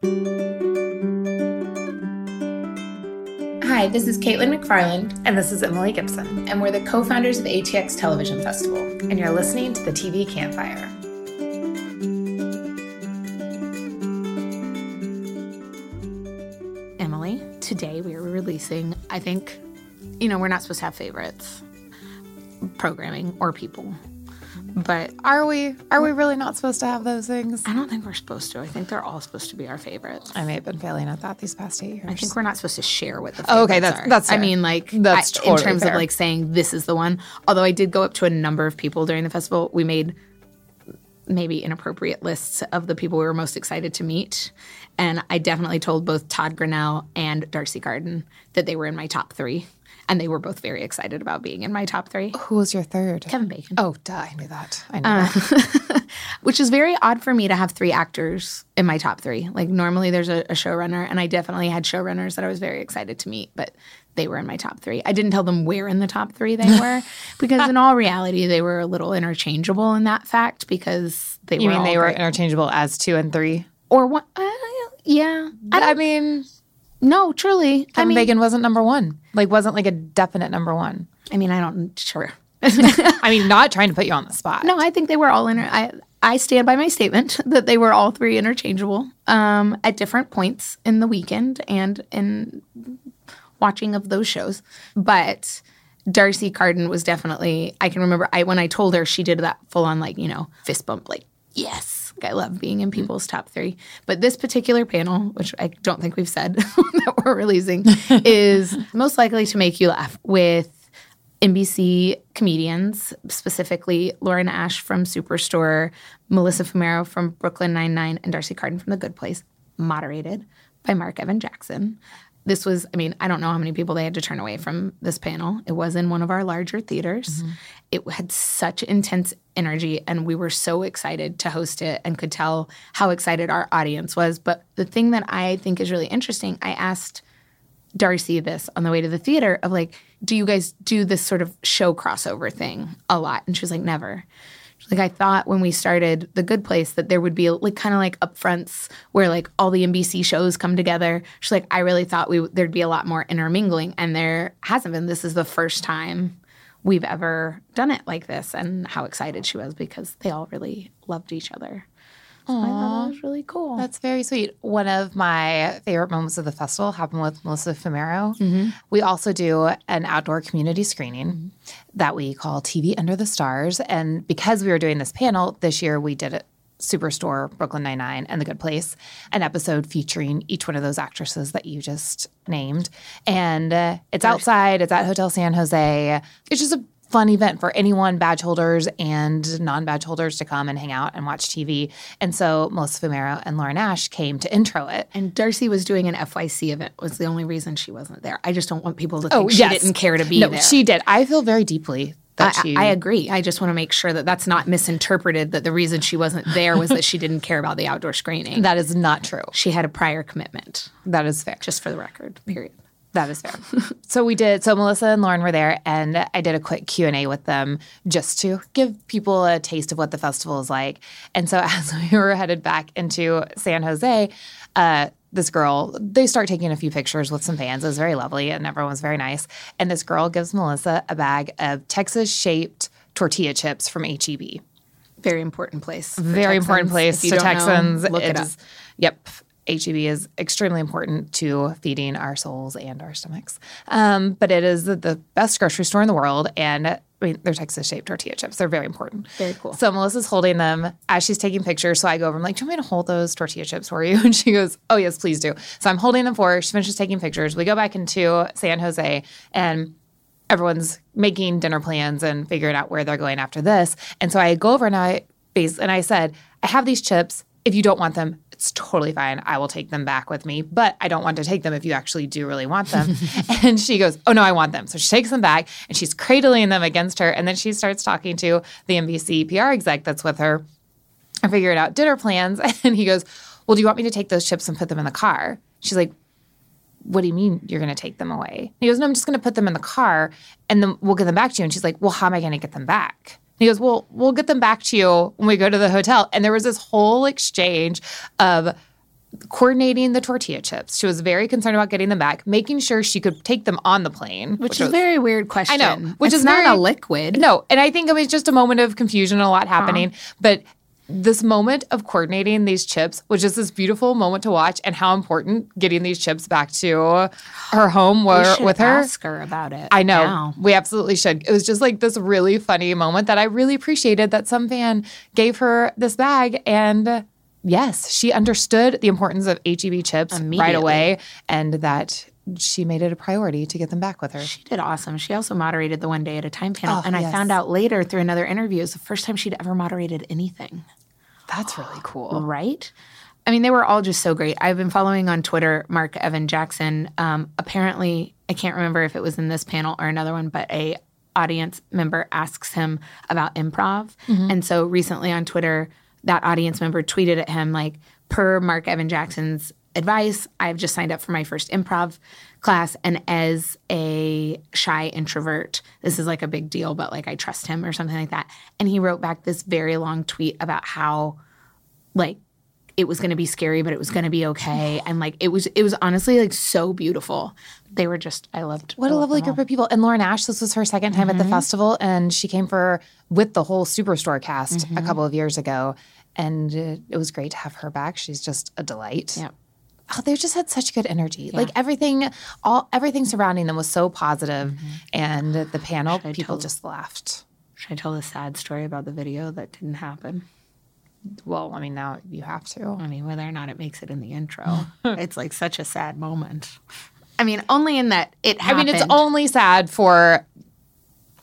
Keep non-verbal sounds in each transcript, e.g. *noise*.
Hi, this is Caitlin McFarland, And this is Emily Gibson. and we're the co founders of ATX Television Festival. And you're listening to the TV Campfire. Emily, today we are releasing, I think, you know, we're not supposed to have favorites, programming or people. But Are we? Are we really not supposed to have those things? I don't think we're supposed to. I think they're all supposed to be our favorites. I may have been failing at that these past eight years. I think we're not supposed to share what the Oh, favorites okay, that's- are. that's I mean, like That's I- totally in terms fair. of like saying this is the one. Although I did go up to a number of people during the festival, we made maybe inappropriate lists of the people we were most excited to meet, and I definitely told both Todd Grinnell and Darcy Carden that they were in my top three, and they were both very excited about being in my top three. Who was your third? Kevin Bacon. Oh, duh, I knew that. I knew uh, that. *laughs* which is very odd for me to have three actors in my top three. Like normally there's a, a showrunner, and I definitely had showrunners that I was very excited to meet, but they were in my top three. I didn't tell them where in the top three they were, *laughs* because in all reality, they were a little interchangeable in that fact because they You were mean they were great. interchangeable as two and three? or one. Uh, yeah, I I, mean, no, truly. I Kevin mean, Bacon wasn't number one. Like, wasn't like a definite number one. I mean, I don't. Sure. *laughs* I mean, not trying to put you on the spot. No, I think they were all inter. I I stand by my statement *laughs* that they were all three interchangeable um, at different points in the weekend and in watching of those shows. But Darcy Carden was definitely. I can remember. I when I told her, she did that full on like you know fist bump, like yes. Like, I love being in mm-hmm. people's top three. But this particular panel, which I don't think we've said *laughs* that we're releasing, *laughs* is most likely to make you laugh with NBC comedians, specifically Lauren Ash from Superstore, Melissa Fumero from Brooklyn Nine-Nine, and Darcy Carden from The Good Place, moderated by Marc Evan Jackson. This was, I mean, I don't know how many people they had to turn away from this panel. It was in one of our larger theaters. Mm-hmm. It had such intense energy, and we were so excited to host it and could tell how excited our audience was. But the thing that I think is really interesting, I asked Darcy this on the way to the theater of like, do you guys do this sort of show crossover thing a lot? And she was like, never. Like, I thought when we started The Good Place that there would be like kind of like upfronts where like all the NBC shows come together. She's like, I really thought we there'd be a lot more intermingling, and there hasn't been. This is the first time we've ever done it like this, and how excited she was because they all really loved each other. So I thought that was really cool. That's very sweet. One of my favorite moments of the festival happened with Melissa Fumero. We also do an outdoor community screening that we call TV Under the Stars. And because we were doing this panel this year, we did it. Superstore, Brooklyn Nine-Nine, and The Good Place, an episode featuring each one of those actresses that you just named. And uh, it's outside, it's at Hotel San Jose. It's just a fun event for anyone, badge holders and non badge holders, to come and hang out and watch TV. And so Melissa Fumero and Lauren Ash came to intro it. And Darcy was doing an FYC event was the only reason she wasn't there. I just don't want people to oh, think Oh, she yes. didn't care to be there. no, there. she did. I feel very deeply that I, she. I agree. I just want to make sure that that's not misinterpreted. That the reason she wasn't there was that she didn't care about the outdoor screening. that is not true. she had a prior commitment, That is fair. just for the record. Period. That is fair. *laughs* so we did. So Melissa and Lauren were there, and I did a quick Q and A with them just to give people a taste of what the festival is like. And so *laughs* as we were headed back into San Jose, uh, this girl they start taking a few pictures with some fans. It was very lovely, and everyone was very nice. And this girl gives Melissa a bag of Texas shaped tortilla chips from HEB. Very important place. Very important place to don't know, Texans. look it up. is, Yep. HEB is extremely important to feeding our souls and our stomachs. Um, but it is the, best grocery store in the world. And I mean, they're Texas shaped tortilla chips. They're very important. Very cool. So Melissa's holding them as she's taking pictures. So I go over, I'm like, Do you want me to hold those tortilla chips for you? *laughs* And she goes, Oh, yes, please do. So I'm holding them for her. She finishes taking pictures. We go back into San Jose and everyone's making dinner plans and figuring out where they're going after this. And so I go over and I and I said, I have these chips. If you don't want them, it's totally fine. I will take them back with me, but I don't want to take them if you actually do really want them. *laughs* and she goes, Oh no, I want them. So she takes them back and she's cradling them against her. And then she starts talking to the NBC PR exec that's with her and figuring out dinner plans. *laughs* And he goes, Well, do you want me to take those chips and put them in the car? She's like, what do you mean you're going to take them away? And he goes, no, I'm just going to put them in the car and then we'll get them back to you. And she's like, well, how am I going to get them back? And he goes, well, we'll get them back to you when we go to the hotel. And there was this whole exchange of coordinating the tortilla chips. She was very concerned about getting them back, making sure she could take them on the plane, Which, is was- a very weird question. I know, which It's is not very- a liquid. No, and I think it was just a moment of confusion, a lot happening. Uh-huh. But this moment of coordinating these chips was just this beautiful moment to watch, and how important getting these chips back to her home We were with her. ask her about it. I know. now. We absolutely should. It was just like this really funny moment that I really appreciated that some fan gave her this bag and yes, she understood the importance of HEB chips right away and that she made it a priority to get them back with her. She did awesome. She also moderated the one day at a time panel. Oh, and I found out later through another interview, it was the first time she'd ever moderated anything. That's really cool. Right? I mean, they were all just so great. I've been following on Twitter Marc Evan Jackson. Um, apparently, I can't remember if it was in this panel or another one, but a audience member asks him about improv. And so recently on Twitter, that audience member tweeted at him like, per Marc Evan Jackson's advice, I've just signed up for my first improv class. And as a shy introvert, this is like a big deal, but like I trust him or something like that. And he wrote back this very long tweet about how like it was going to be scary but it was going to be okay and like it was it was honestly like so beautiful they were just i loved What a lovely group of people. And Lauren Ash, this was her second time Mm-hmm. at the festival, and she came for with the whole Superstore cast Mm-hmm. a couple of years ago. And it, it was great to have her back. She's just a delight. Yep. Oh, they just had such good energy. Like everything, all everything surrounding them was so positive. Mm-hmm. And the panel, people tell- just laughed. should i tell the sad story about the video that didn't happen Well, I mean, now you have to. i mean whether or not it makes it in the intro *laughs* it's like such a sad moment i mean only in that it Happened. I mean, it's only sad for,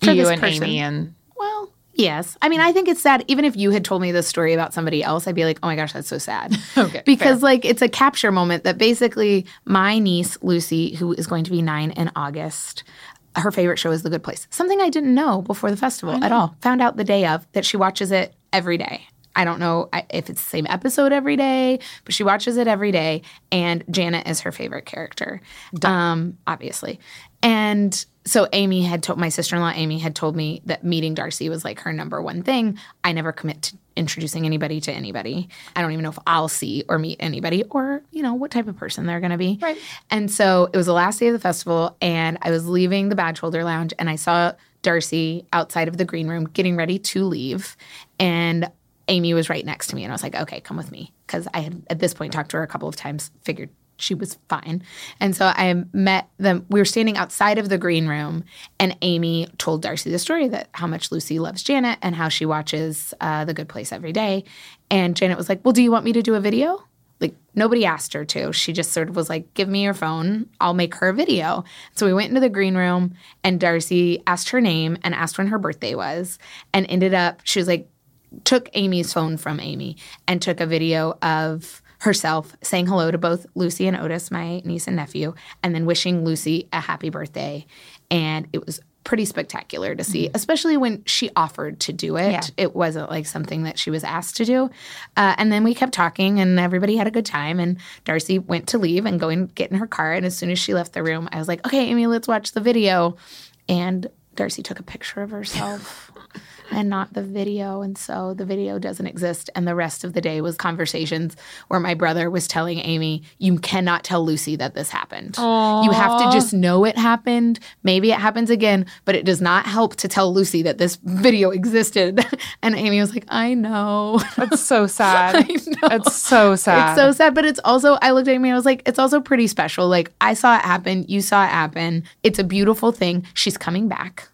For you and person. Amy and well yes. I mean i think it's sad. Even if you had told me this story about somebody else i'd be like oh my gosh that's so sad. *laughs* Okay, because like it's a capture moment that basically my niece lucy who is going to be nine in august her favorite show is the good place. Something i didn't know before the festival at all. Found out the day of that she watches it every day. I don't know if it's the same episode every day, but she watches it every day. And Janet is her favorite character, um, obviously. And so Amy had told my sister in law, Amy had told me that meeting Darcy was like her number one thing. I never commit to introducing anybody to anybody. I don't even know if I'll see or meet anybody or, you know, what type of person they're going to be. Right. And so it was the last day of the festival, and I was leaving the badge holder lounge, and I saw Darcy outside of the green room getting ready to leave. And Amy was right next to me, and I was like, okay, come with me. Because I had, at this point, talked to her a couple of times, figured she was fine. And so I met them. We were standing outside of the green room, and Amy told Darcy the story that how much Lucy loves Janet and how she watches uh, The Good Place every day. And Janet was like, well, do you want me to do a video? like nobody asked her to. She just sort of was like, "Give me your phone. I'll make her a video." So we went into the green room and Darcy asked her name and asked when her birthday was and ended up she was like took Amy's phone from Amy and took a video of herself saying hello to both Lucy and Otis, my niece and nephew, and then wishing Lucy a happy birthday. And it was pretty spectacular to see, especially when she offered to do it. Yeah. It wasn't like something that she was asked to do. Uh, and then we kept talking, and everybody had a good time. And Darcy went to leave and go and get in her car. And as soon as she left the room, I was like, okay, Amy, let's watch the video. And Darcy took a picture of herself *laughs* and not the video. And so the video doesn't exist. And the rest of the day was conversations where my brother was telling Amy, You cannot tell Lucy that this happened. You have to just know it happened. Maybe it happens again, but it does not help to tell Lucy that this video existed. *laughs* And Amy was like, I know. That's so *laughs* sad. It's so sad. It's so sad, but it's also, I looked at Amy and I was like, it's also pretty special. Like, I saw it happen. You saw it happen. It's a beautiful thing. She's coming back.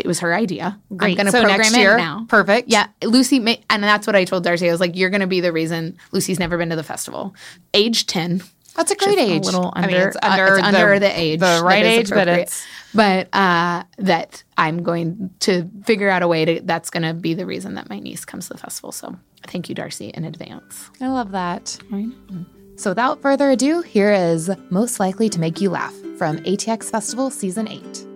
It was her idea. Great. I'm going to So program next it now. perfect. Yeah, Lucy, ma- and that's what I told Darcy. I was like, you're going to be the reason Lucy's never been to the festival. Age 10. That's a great age. A little under, I mean, it's uh, under, it's the, under the age. the right age, but it's But uh, that I'm going to figure out a way to, that's going to be the reason that my niece comes to the festival. So thank you, Darcy, in advance. I love that. So without further ado, here is Most Likely to Make You Laugh from ATX Festival Season 8.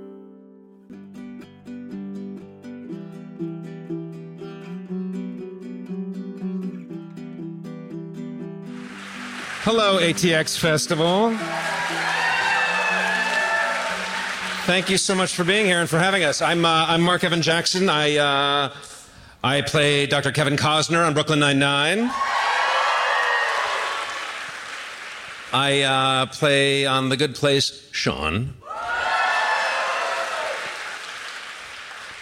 Hello, ATX Festival. Thank you so much for being here and for having us. I'm uh, I'm Marc Evan Jackson. I uh, I play Dr. Kevin Cozner on Brooklyn Nine Nine. I uh, play on The Good Place Shawn.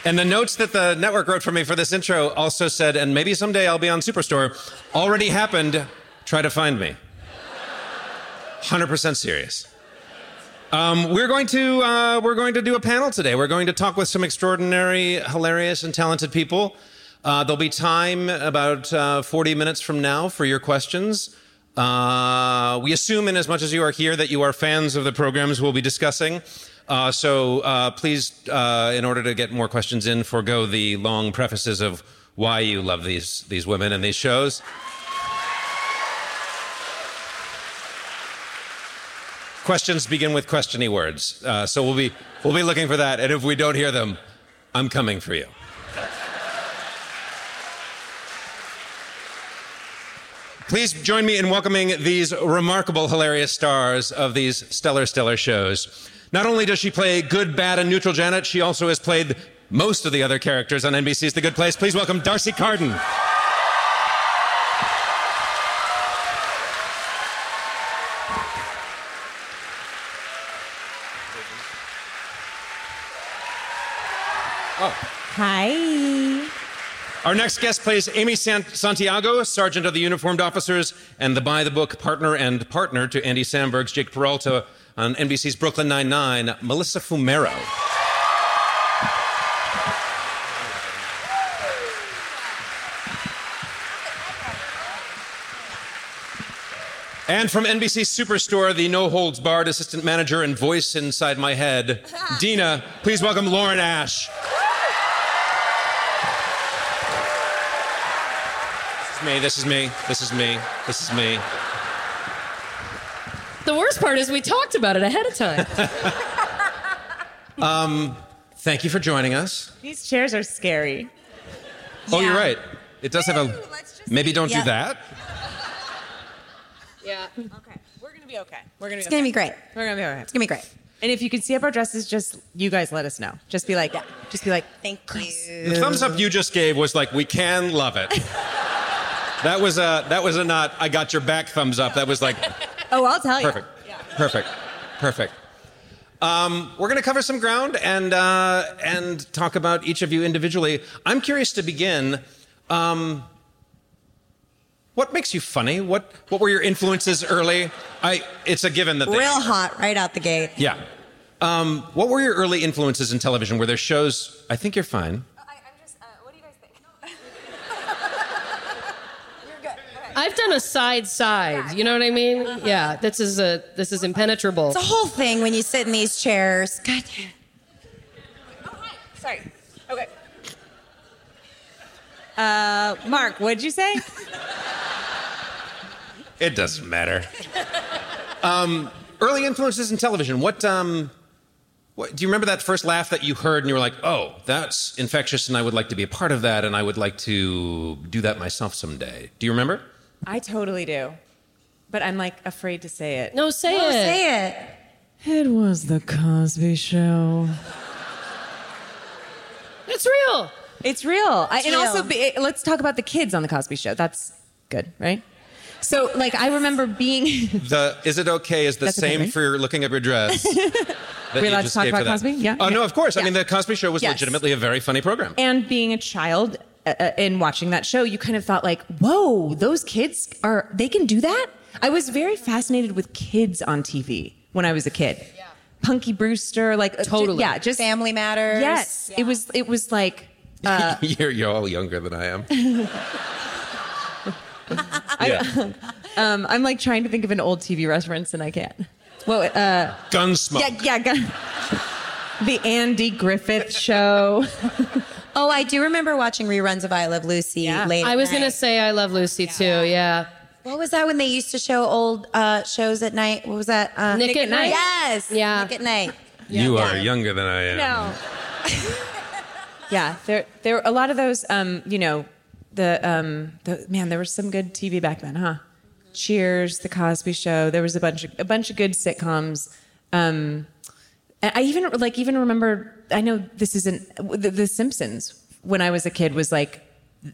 And the notes that the network wrote for me for this intro also said, and maybe someday I'll be on Superstore, already happened, try to find me. 100% serious. Um, we're going to uh, we're going to do a panel today. We're going to talk with some extraordinary, hilarious, and talented people. Uh, there'll be time about uh, 40 minutes from now for your questions. Uh, we assume, in as much as you are here, that you are fans of the programs we'll be discussing. Uh, so uh, please, in order to get more questions in, forego the long prefaces of why you love these these women and these shows. Questions begin with questiony words. Uh, so we'll be we'll be looking for that, and if we don't hear them, I'm coming for you. Please join me in welcoming these remarkable, hilarious stars of these stellar, stellar shows. Not only does she play good, bad, and neutral Janet, she also has played most of the other characters on NBC's The Good Place. Please welcome D'Arcy Carden. Hi. Our next guest plays Amy Santiago, Sergeant of the Uniformed Officers, and the by the book partner and partner to Andy Samberg's Jake Peralta on NBC's Brooklyn Nine-Nine, Melissa Fumero. And from NBC Superstore, the no holds barred assistant manager and voice inside my head, *laughs* Dina, please welcome Lauren Ash. Me. This is me. This is me. This is me. The worst part is we talked about it ahead of time. *laughs* um, thank you for joining us. These chairs are scary. Oh, you're right. It does have a. Maybe don't do that. Yeah. Okay. We're gonna be okay. We're gonna. Be It's okay. gonna be great. We're gonna be okay. It's gonna be great. And if you can see up our dresses, just you guys let us know. Just be like, yeah. just be like, Thank you. The thumbs up you just gave was like, we can love it. *laughs* that was a that was a not I got your back thumbs up. That was like *laughs* oh, I'll tell you. perfect, perfect, perfect. Um, we're going to cover some ground and uh, and talk about each of you individually. I'm curious to begin. Um, what makes you funny? What what were your influences early? I it's a given that they, Real hot right out the gate. yeah. Um, what were your early influences in television? Were there shows? I think you're fine. *laughs* I've done a side side. You know what I mean? Yeah. This is a this is impenetrable. It's a whole thing when you sit in these chairs. God damn. Sorry. Okay. Uh, Marc, what'd you say? It doesn't matter. um, early influences in television. What, um, what do you remember that first laugh that you heard and you were like, "Oh, that's infectious, and I would like to be a part of that, and I would like to do that myself someday." Do you remember? I totally do, but I'm like afraid to say it. no, say Oh, it. say it. It was the Cosby Show. It's real. It's real. I, and real. also, be, eh, let's talk about the kids on the Cosby Show. That's good, right? So, like, I remember being. *laughs* The is it okay is the That's okay, same right? for looking up your dress. *laughs* We you allowed to just talk about. Cosby? Yeah. Oh no, of course. I mean, the Cosby Show was Yes. legitimately a very funny program. and being a child uh, uh, watching that show, you kind of thought like, "Whoa, those kids are they can do that." I was very fascinated with kids on TV when I was a kid. Yeah. Punky Brewster, like uh, ju- Totally. yeah, just Family Matters. Yes, it was. It was like *laughs* you're you're all younger than I am. *laughs* yeah. *laughs* um, I'm like trying to think of an old TV reference and I can't. Well, uh, Gunsmoke. yeah, yeah, gun- the Andy Griffith Show. Oh, I do remember watching reruns of I Love Lucy Yeah. late. I was gonna say I love Lucy too. Yeah. What was that when they used to show old uh, shows at night? What was that? Uh, Nick at Nite. Yes. Yeah. Nick at Nite. You Yeah. are younger than I am. No. *laughs* yeah, there there were a lot of those. Um, you know, the um, the man. There was some good TV back then, huh? Cheers, The Cosby Show. There was a bunch of a bunch of good sitcoms. Um, and I even like even remember. I know this isn't the, the Simpsons. When I was a kid, was like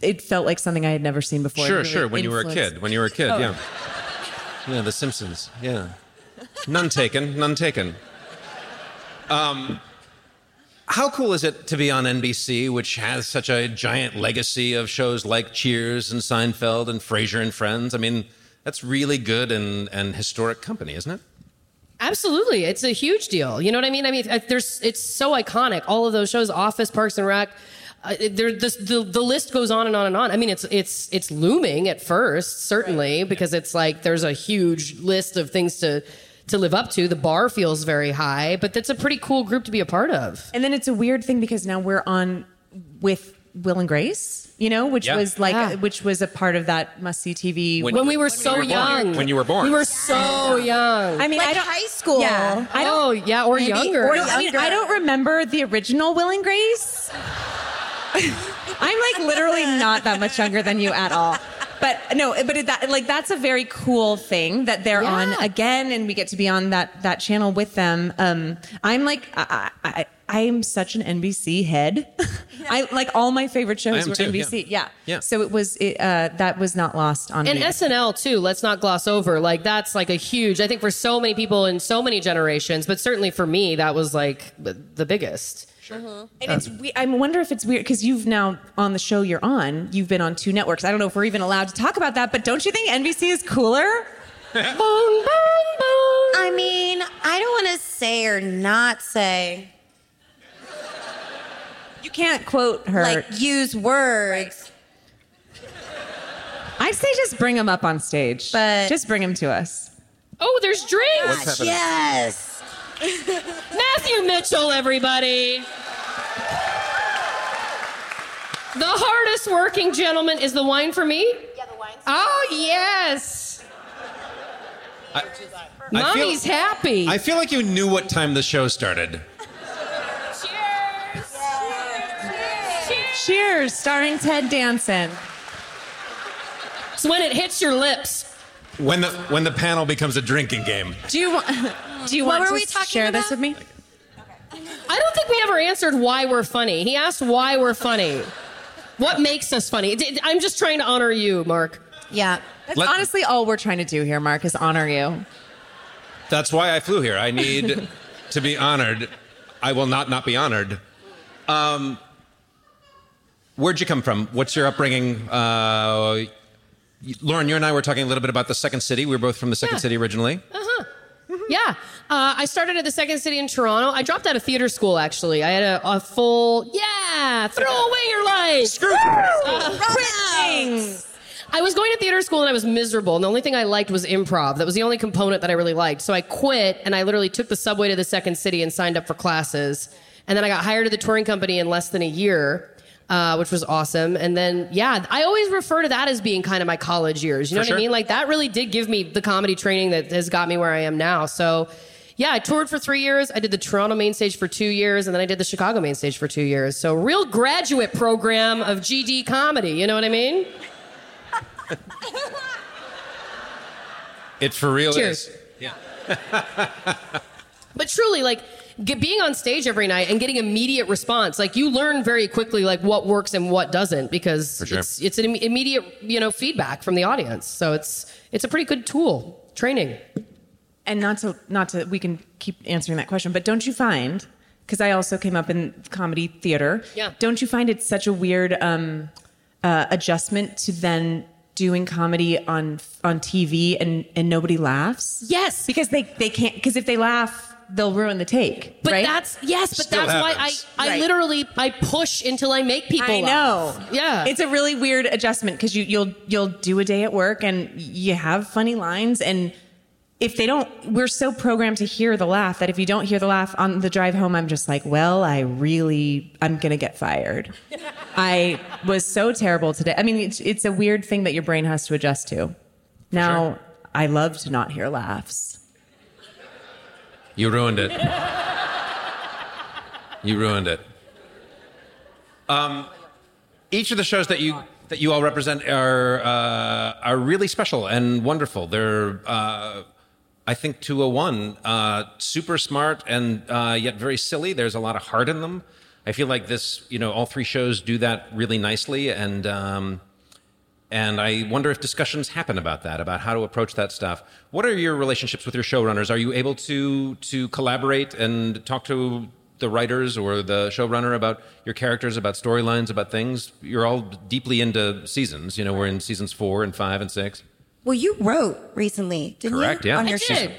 it felt like something I had never seen before. Sure, really sure. When you were a kid. When you were a kid, Oh. yeah. Yeah, The Simpsons. Yeah. None taken. None taken. Um, how cool is it to be on NBC, which has such a giant legacy of shows like Cheers and Seinfeld and Frasier and Friends? I mean, that's really good and, and historic company, isn't it? Absolutely, it's a huge deal. You know what I mean? I mean, uh, there's it's so iconic. All of those shows, Office, Parks and Rec. Uh, there, this, the the list goes on and on and on. I mean, it's it's it's looming at first, certainly, because it's like there's a huge list of things to to live up to. The bar feels very high, but that's a pretty cool group to be a part of. And then it's a weird thing because now we're on with Will and Grace, you know, which Yeah. was like, Yeah. which was a part of that must see TV. When- When we were so you were born. young, When you were born. we were so young. I mean, Like I don't, high school. Yeah, I don't. oh yeah, or Maybe- younger. or No, I mean, I don't remember the original Will and Grace. *laughs* I'm like literally not that much younger than you at all. But no, but it, that like that's a very cool thing that they're Yeah. on again, and we get to be on that that channel with them. Um, I'm like, I, I, I am such an NBC head. *laughs* I like all my favorite shows am were too, NBC. yeah. Yeah. Yeah. So it was it, uh, that was not lost on me. and me. SNL too. Let's not gloss over. Like that's like a huge. I think for so many people in so many generations, but certainly for me, that was like the the biggest. Sure. And it's we- I wonder if it's weird because you've now on the show you're on, you've been on two networks. I don't know if we're even allowed to talk about that, but don't you think NBC is cooler? Boom, boom, boom. I mean, I don't want to say or not say, You can't quote her. like, use words. I'd say just bring him up on stage. But- just bring him to us. Oh, there's drinks. happening? Yes. *laughs* Matthew Mitchell, everybody. The hardest working gentleman is the wine for me. Yeah, the wine. Oh yes. I Mommy's feel, happy. I feel like you knew what time the show started. Cheers, starring Ted Danson. It's when it hits your lips. When the when the panel becomes a drinking game. Do you want? *laughs* Do you What want were to we talking share this with me? I don't think we ever answered why we're funny. He asked why we're funny. What makes us funny? I'm just trying to honor you, Marc. Yeah. That's Let- honestly all we're trying to do here, Marc, is honor you. That's why I flew here. I need *laughs* to be honored. I will not not be honored. Um, where'd you come from? What's your upbringing? Uh, Lauren, you and I were talking a little bit about the Second City. We were both from the Second Yeah. City originally. Uh huh. Yeah. Uh, I started at the Second City in Toronto. I dropped out of theater school, actually. I had a, a full, yeah, throw away your life. Screw uh, I was going to theater school and I was miserable. And the only thing I liked was improv. That was the only component that I really liked. So I quit and I literally took the subway to the Second City and signed up for classes. And then I got hired at the touring company in less than a year. Uh, which was awesome. And then, yeah, I always refer to that as being kind of my college years. You know For what I mean? Like that really did give me the comedy training that has got me where I am now. So, yeah, I toured for three years. I did the Toronto main stage for two years, and then I did the Chicago main stage for two years. So, real graduate program of GD comedy. You know what I mean? It for real Cheers. is. Yeah. But truly, like get, being on stage every night and getting immediate response, like you learn very quickly, like what works and what doesn't, because sure. it's it's an imme- immediate, you know, feedback from the audience. So it's it's a pretty good tool training. and not to not to we can keep answering that question but don't you find because i also came up in comedy theater Yeah. don't you find it's such a weird um, uh, adjustment to then doing comedy on on tv and and nobody laughs Yes. because they they can't because if they laugh they'll ruin the take But right that's yes, but Still that's why. I I Right. literally I push until I make people. Laugh. I know. Yeah. It's a really weird adjustment because you, you'll you'll do a day at work and you have funny lines and if they don't we're so programmed to hear the laugh that if you don't hear the laugh on the drive home I'm just like, well, I really I'm going to get fired. *laughs* I was so terrible today. I mean, it's it's a weird thing that your brain has to adjust to. Now, Sure. I love to not hear laughs. You ruined it. you ruined it. Um, each of the shows that you that you all represent are uh, are really special and wonderful. They're, uh, I think, to a one, uh, super smart and uh, yet very silly. There's a lot of heart in them. I feel like this, you know, all three shows do that really nicely, and um, And I wonder if discussions happen about that, about how to approach that stuff. What are your relationships with your showrunners? Are you able to to collaborate and talk to the writers or the showrunner about your characters, about storylines, about things? You're all deeply into seasons. You know, we're in seasons four and five and six. Well, you wrote recently, didn't Correct, you? yeah. On I your did. show.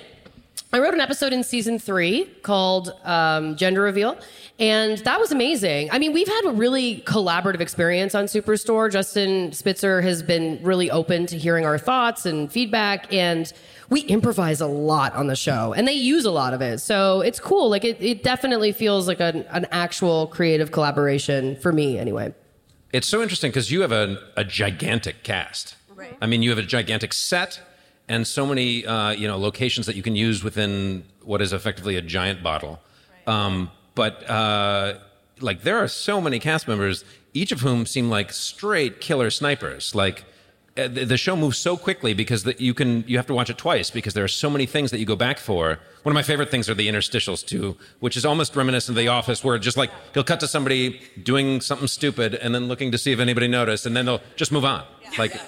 I wrote an episode in season three called um, Gender Reveal, and that was amazing. I mean, we've had a really collaborative experience on Superstore. Justin Spitzer has been really open to hearing our thoughts and feedback, and we improvise a lot on the show, and they use a lot of it. So it's cool. Like, it, it definitely feels like an, an actual creative collaboration for me, anyway. It's so interesting because you have a, a gigantic cast. Right. I mean, you have a gigantic set and so many uh, you know locations that you can use within what is effectively a giant bottle. Um, but uh, like there are so many cast members, each of whom seem like straight killer snipers. Like uh, the the show moves so quickly because that you can you have to watch it twice because there are so many things that you go back for. One of my favorite things are the interstitials too, which is almost reminiscent of The Office, where just like he'll cut to somebody doing something stupid and then looking to see if anybody noticed, and then they'll just move on. Like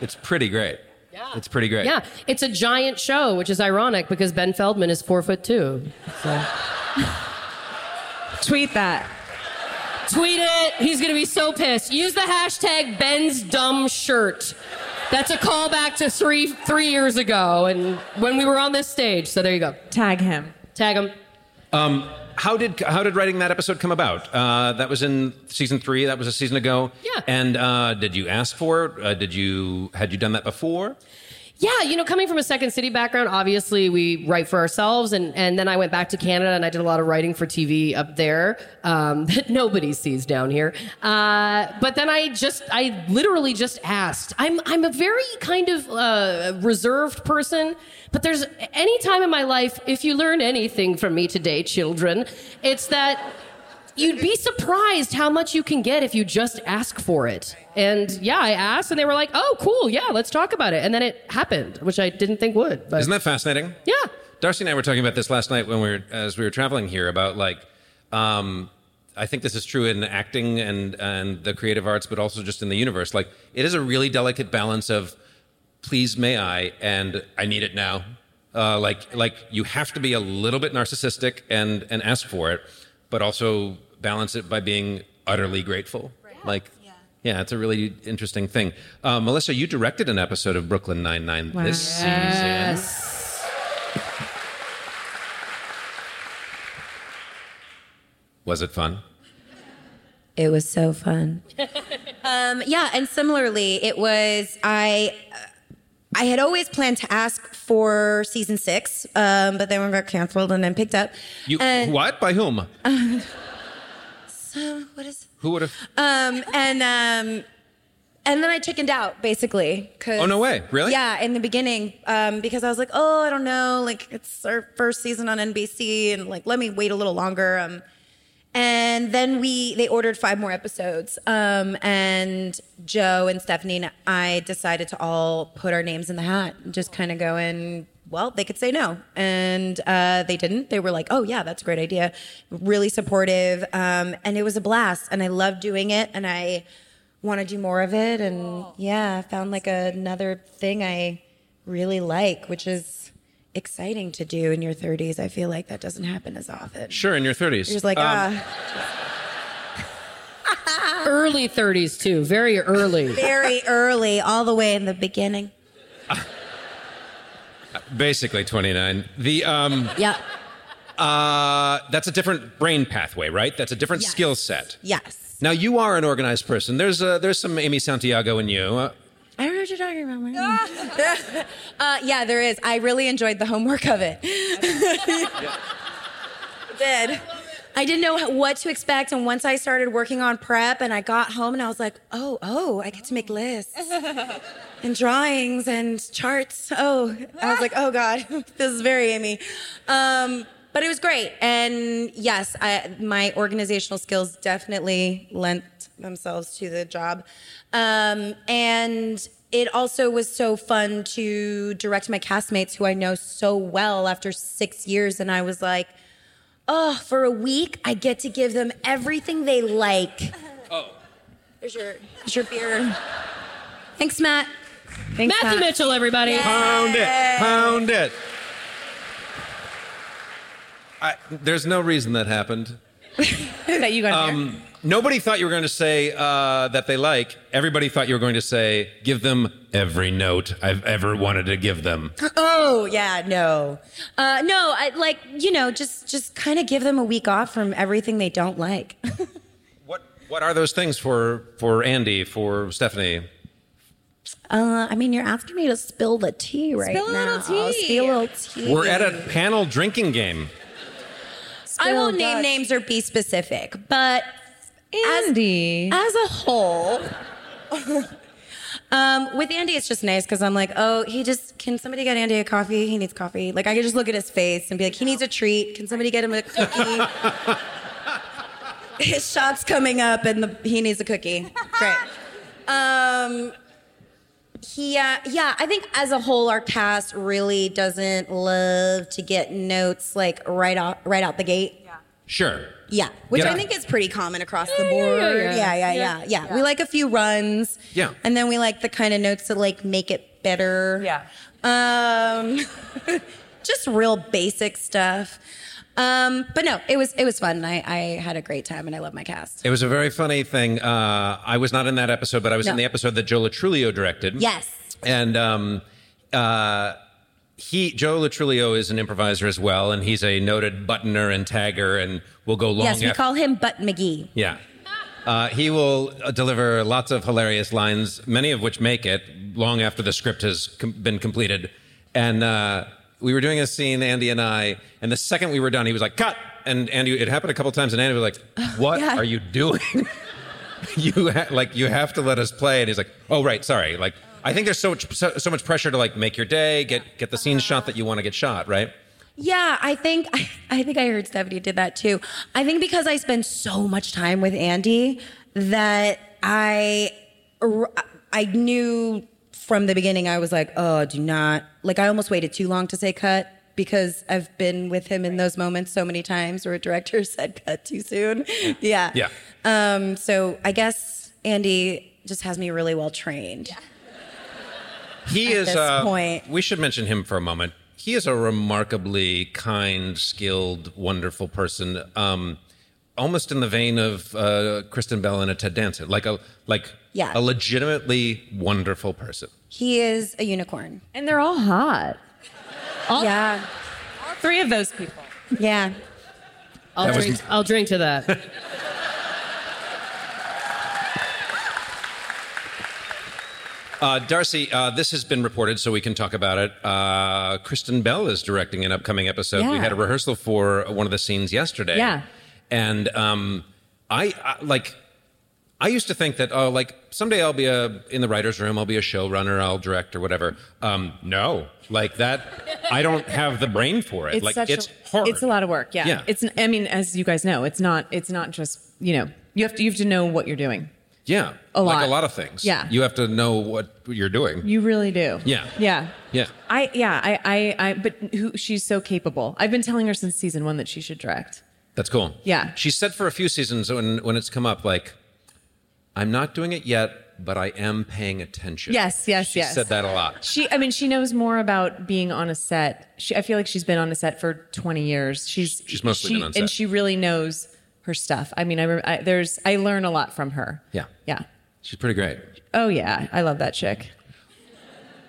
it's pretty great. Yeah. It's pretty great. Yeah, it's a giant show, which is ironic because Ben Feldman is four foot two. So. *laughs* Tweet that. Tweet it. He's going to be so pissed. Use the hashtag Ben's dumb shirt. That's a callback to three three years ago, and when we were on this stage. So there you go. Tag him. Tag him. Um, how did how did writing that episode come about? Uh, that was in season three. That was a season ago. Yeah. And uh, did you ask for it? Uh, did you had you done that before? Yeah, you know, coming from a Second City background, obviously we write for ourselves, and and then I went back to Canada and I did a lot of writing for TV up there um, *laughs* that nobody sees down here. Uh, but then I just, I literally just asked. I'm I'm a very kind of uh, reserved person, but there's any time in my life, if you learn anything from me today, children, it's that. You'd be surprised how much you can get if you just ask for it. And yeah, I asked, and they were like, "Oh, cool, yeah, let's talk about it." And then it happened, which I didn't think would. But Isn't that fascinating? yeah, Darcy and I were talking about this last night when we were as we were traveling here about like um, I think this is true in acting and and the creative arts, but also just in the universe. Like it is a really delicate balance of please may I and I need it now. Uh, like like you have to be a little bit narcissistic and and ask for it, but also balance it by being utterly grateful. Like. Yeah, it's a really interesting thing. Uh, Melissa, you directed an episode of Brooklyn Nine Nine this season. *laughs* Was it fun? It was so fun. *laughs* um, yeah, and similarly, it was I. I had always planned to ask for season six, um, but then we got canceled and then picked up. You And- what? By whom? *laughs* So what is? Who would have? Um, and um, and then I chickened out basically. 'cause- Oh, no way. Really? Yeah, in the beginning, um, because I was like, oh, I don't know, like it's our first season on NBC, and like let me wait a little longer. Um, and then we they ordered five more episodes, um, and Joe and Stephanie and I decided to all put our names in the hat, and just kind of go in. Well, they could say no, and uh, they didn't. They were like, "Oh yeah, that's a great idea," really supportive, um, and it was a blast. And I loved doing it, and I want to do more of it. And yeah, I found like another thing I really like, which is exciting to do in your 30s. I feel like that doesn't happen as often. Sure, in your 30s. You're just like, Um, ah, *laughs* Early 30s too, very early. very early, all the way in the beginning. *laughs* Basically 29. The um Yeah. uh that's a different brain pathway, right? That's a different Yes. skill set. Yes. Now you are an organized person. There's uh, there's some Amy Santiago in you. Uh, I know what you're talking about. man. *laughs* uh, yeah, there is. I really enjoyed the homework of it. *laughs* Did. I didn't know what to expect, and once I started working on prep, and I got home, and I was like, "Oh, oh, I get to make lists and drawings and charts." Oh, I was like, "Oh God, *laughs* this is very Amy," um, but it was great. And yes, I, my organizational skills definitely lent themselves to the job, um, and it also was so fun to direct my castmates who I know so well after six years, and I was like oh, for a week, I get to give them everything they like. Oh. There's your, there's your beer. Thanks, Matt. Thanks, Matthew Matt. Mitchell, everybody. Pound it. Pound it. I, there's no reason that happened. *laughs* that you got here. Um, nobody thought you were going to say uh, that they like. Everybody thought you were going to say, give them every note I've ever wanted to give them. *gasps* Oh yeah, no, uh, no. I like you know just just kind of give them a week off from everything they don't like. *laughs* What What are those things for for Andy, for Stephanie? Uh, I mean, you're asking me to spill the tea right Spill a now. little tea. Spill a little tea. We're at a panel drinking game. I won't name names or be specific, but Andy. as a whole. Um, with Andy, it's just nice because I'm like, oh, he just can somebody get Andy a coffee? He needs coffee. Like I can just look at his face and be like, he needs a treat. Can somebody get him a cookie? *laughs* his shot's coming up and the, he needs a cookie. Great. Um, he, uh, yeah, I think as a whole, our cast really doesn't love to get notes like right out, right out the gate. Yeah. Sure. Yeah, which Yeah. I think is pretty common across the yeah, board. yeah, Yeah yeah. yeah yeah, yeah, We like a few runs. Yeah. And then we like the kind of notes that like make it better. Yeah. Um, *laughs* just real basic stuff. Um, but no, it was it was fun. I, I had a great time and I love my cast. It was a very funny thing. Uh, I was not in that episode, but I was in the episode that Joe Lo Truglio directed. Yes. And um, uh, he, Joe Lo Truglio, is an improviser as well, and he's a noted buttoner and tagger, and will go long. yes, we call him Butt McGee. Yeah. Uh, he will uh, deliver lots of hilarious lines, many of which make it long after the script has com- been completed. And uh, we were doing a scene, Andy and I, and the second we were done, he was like, "Cut!" And Andy, it happened a couple times, and Andy was like, *laughs* "What Yeah. are you doing? *laughs* you ha- like you have to let us play." And he's like, "Oh, right, sorry." Like, I think there's so much so, so much pressure to like make your day, get get the scenes shot that you want to get shot, right? Yeah, I think I, *laughs* I think I heard Stephanie did that too. I think because I spend so much time with Andy that I I knew from the beginning I was like, oh, do not like I almost waited too long to say cut because I've been with him in those moments so many times where a director *laughs* said cut too soon. Yeah. Yeah. Um, so I guess Andy just has me really well trained. He at is. this uh, point. We should mention him for a moment. He is a remarkably kind, skilled, wonderful person. Um, almost in the vein of uh, Kristen Bell and a Ted Danson, like a like Yeah. a legitimately wonderful person. He is a unicorn. and they're all hot. All, Yeah. all three of those people. Yeah. I'll That was- drink. I'll drink to that. *laughs* Uh, Darcy, uh, this has been reported, so we can talk about it. Uh, Kristen Bell is directing an upcoming episode. We had a rehearsal for one of the scenes yesterday. Yeah. and um, I, I like. I used to think that oh, like someday I'll be a in the writers' room. I'll be a showrunner. I'll direct or whatever. Um, no, like that. I don't have the brain for it. like such it's a, hard. It's a lot of work. Yeah. Yeah. It's. I mean, as you guys know, it's not. It's not just. You know, you have to. You have to know what you're doing. Yeah, A lot. like a lot of things. Yeah. you have to know what you're doing. You really do. Yeah. Yeah. yeah. I. Yeah. I. I. I but who? She's so capable. I've been telling her since season one that she should direct. That's cool. Yeah. She said for a few seasons when when it's come up, like, I'm not doing it yet, but I am paying attention. Yes, yes, yes. she yes. said that a lot. She, I mean, she knows more about being on a set. She, I feel like she's been on a set for 20 years. She's She's mostly she, been on set. and she really knows her stuff. I mean, I, I there's I learn a lot from her. Yeah. yeah. She's pretty great. Oh yeah, I love that chick.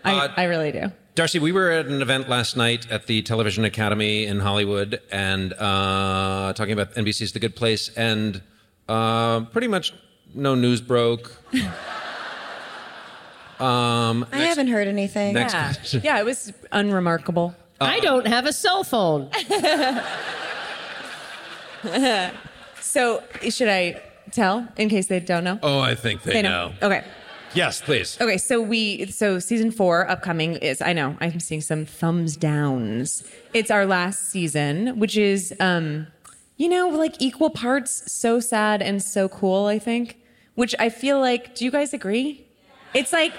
I Uh, I really do. Darcy, we were at an event last night at the Television Academy in Hollywood and uh, talking about NBC's The Good Place, and uh, pretty much no news broke. um, I haven't heard anything. next Yeah, question. yeah, it was unremarkable. I don't have a cell phone. *laughs* So should I tell in case they don't know? Oh, I think they, they know. Okay. Yes, please. Okay, so we so season four upcoming is I know I'm seeing some thumbs downs. It's our last season, which is um, you know, like equal parts so sad and so cool, I think. Which I feel like, do you guys agree? It's like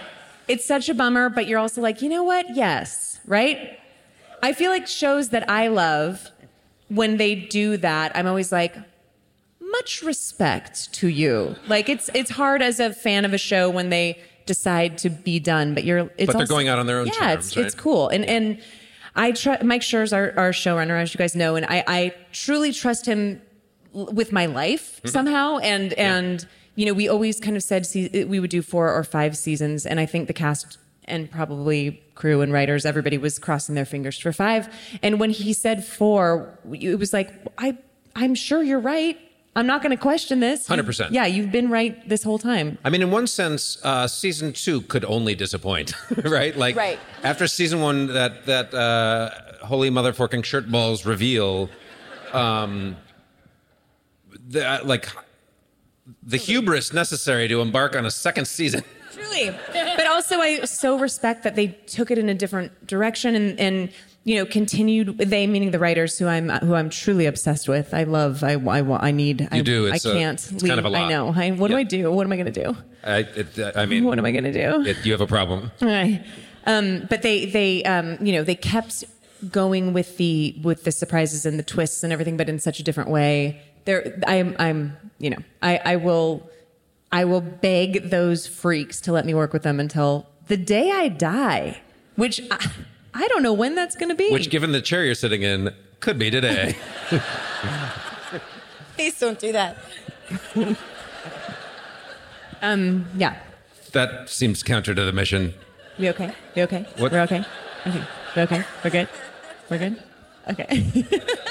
it's such a bummer, but you're also like, you know what? Yes, right? I feel like shows that I love, when they do that, I'm always like, much respect to you. Like it's it's hard as a fan of a show when they decide to be done. But you're, it's But they're also- going out on their own Yeah, terms, it's right? it's cool, and and I tr- Mike Schur's our, our showrunner, as you guys know, and I I truly trust him with my life Mm-hmm. somehow, and and you know we always kind of said se- we would do four or five seasons, and I think the cast and probably crew and writers, everybody was crossing their fingers for five. And when he said four, it was like, I, I'm sure you're right. I'm not going to question this. 100%. Yeah, you've been right this whole time. I mean, in one sense, uh, season two could only disappoint, *laughs* right? Like Right. after season one, that that uh, holy motherfucking shirt balls reveal, um, the, uh, like the hubris necessary to embark on a second season. Truly. but also, I so respect that they took it in a different direction and, and you know continued. They meaning the writers who I'm who I'm truly obsessed with. I love. I I, I need. I, do. It's I a- can't. it's leave. kind of a lot. I know. I, what do I do? What am I going to do? I, it, I mean, What am I going to do? it, you have a problem. Right. Um, but they they um, you know they kept going with the with the surprises and the twists and everything, but in such a different way. There, I'm I'm you know I I will I will beg those freaks to let me work with them until the day I die, which I, I don't know when that's going to be. Which, given the chair you're sitting in, could be today. *laughs* Please don't do that. Um, yeah. that seems counter to the mission. We okay? We okay? What? We're okay. Okay. We okay? We're good. We're good. Okay. *laughs*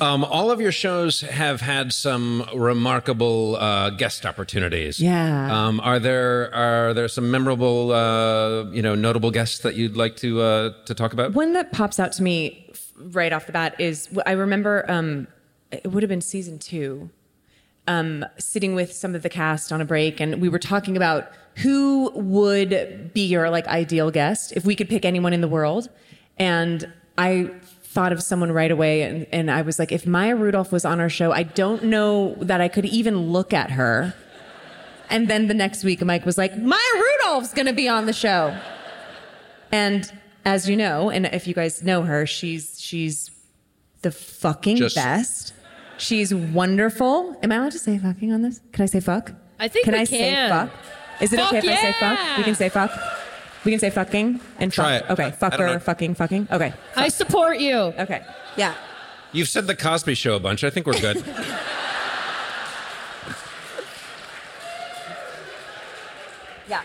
Um, all of your shows have had some remarkable uh, guest opportunities. Yeah. Um, are there are there some memorable, uh, you know, notable guests that you'd like to uh, to talk about? One that pops out to me right off the bat is I remember um, it would have been season two, um, sitting with some of the cast on a break, and we were talking about who would be your like ideal guest if we could pick anyone in the world, and I thought of someone right away, and, and I was like, if Maya Rudolph was on our show, I don't know that I could even look at her. And then the next week, Mike was like, Maya Rudolph's going to be on the show. And as you know, and if you guys know her, she's she's the fucking Just- best. She's wonderful. Am I allowed to say fucking on this? Can I say fuck? I think can we I say fuck? Is it Fuck okay if I say fuck? yeah! We can say fuck. We can say fucking and Try fuck. it. Okay, I don't know. fucker, fucking, fucking. Okay, I support you. okay. Yeah. You've said the Cosby Show a bunch. I think we're good. *laughs* Yeah.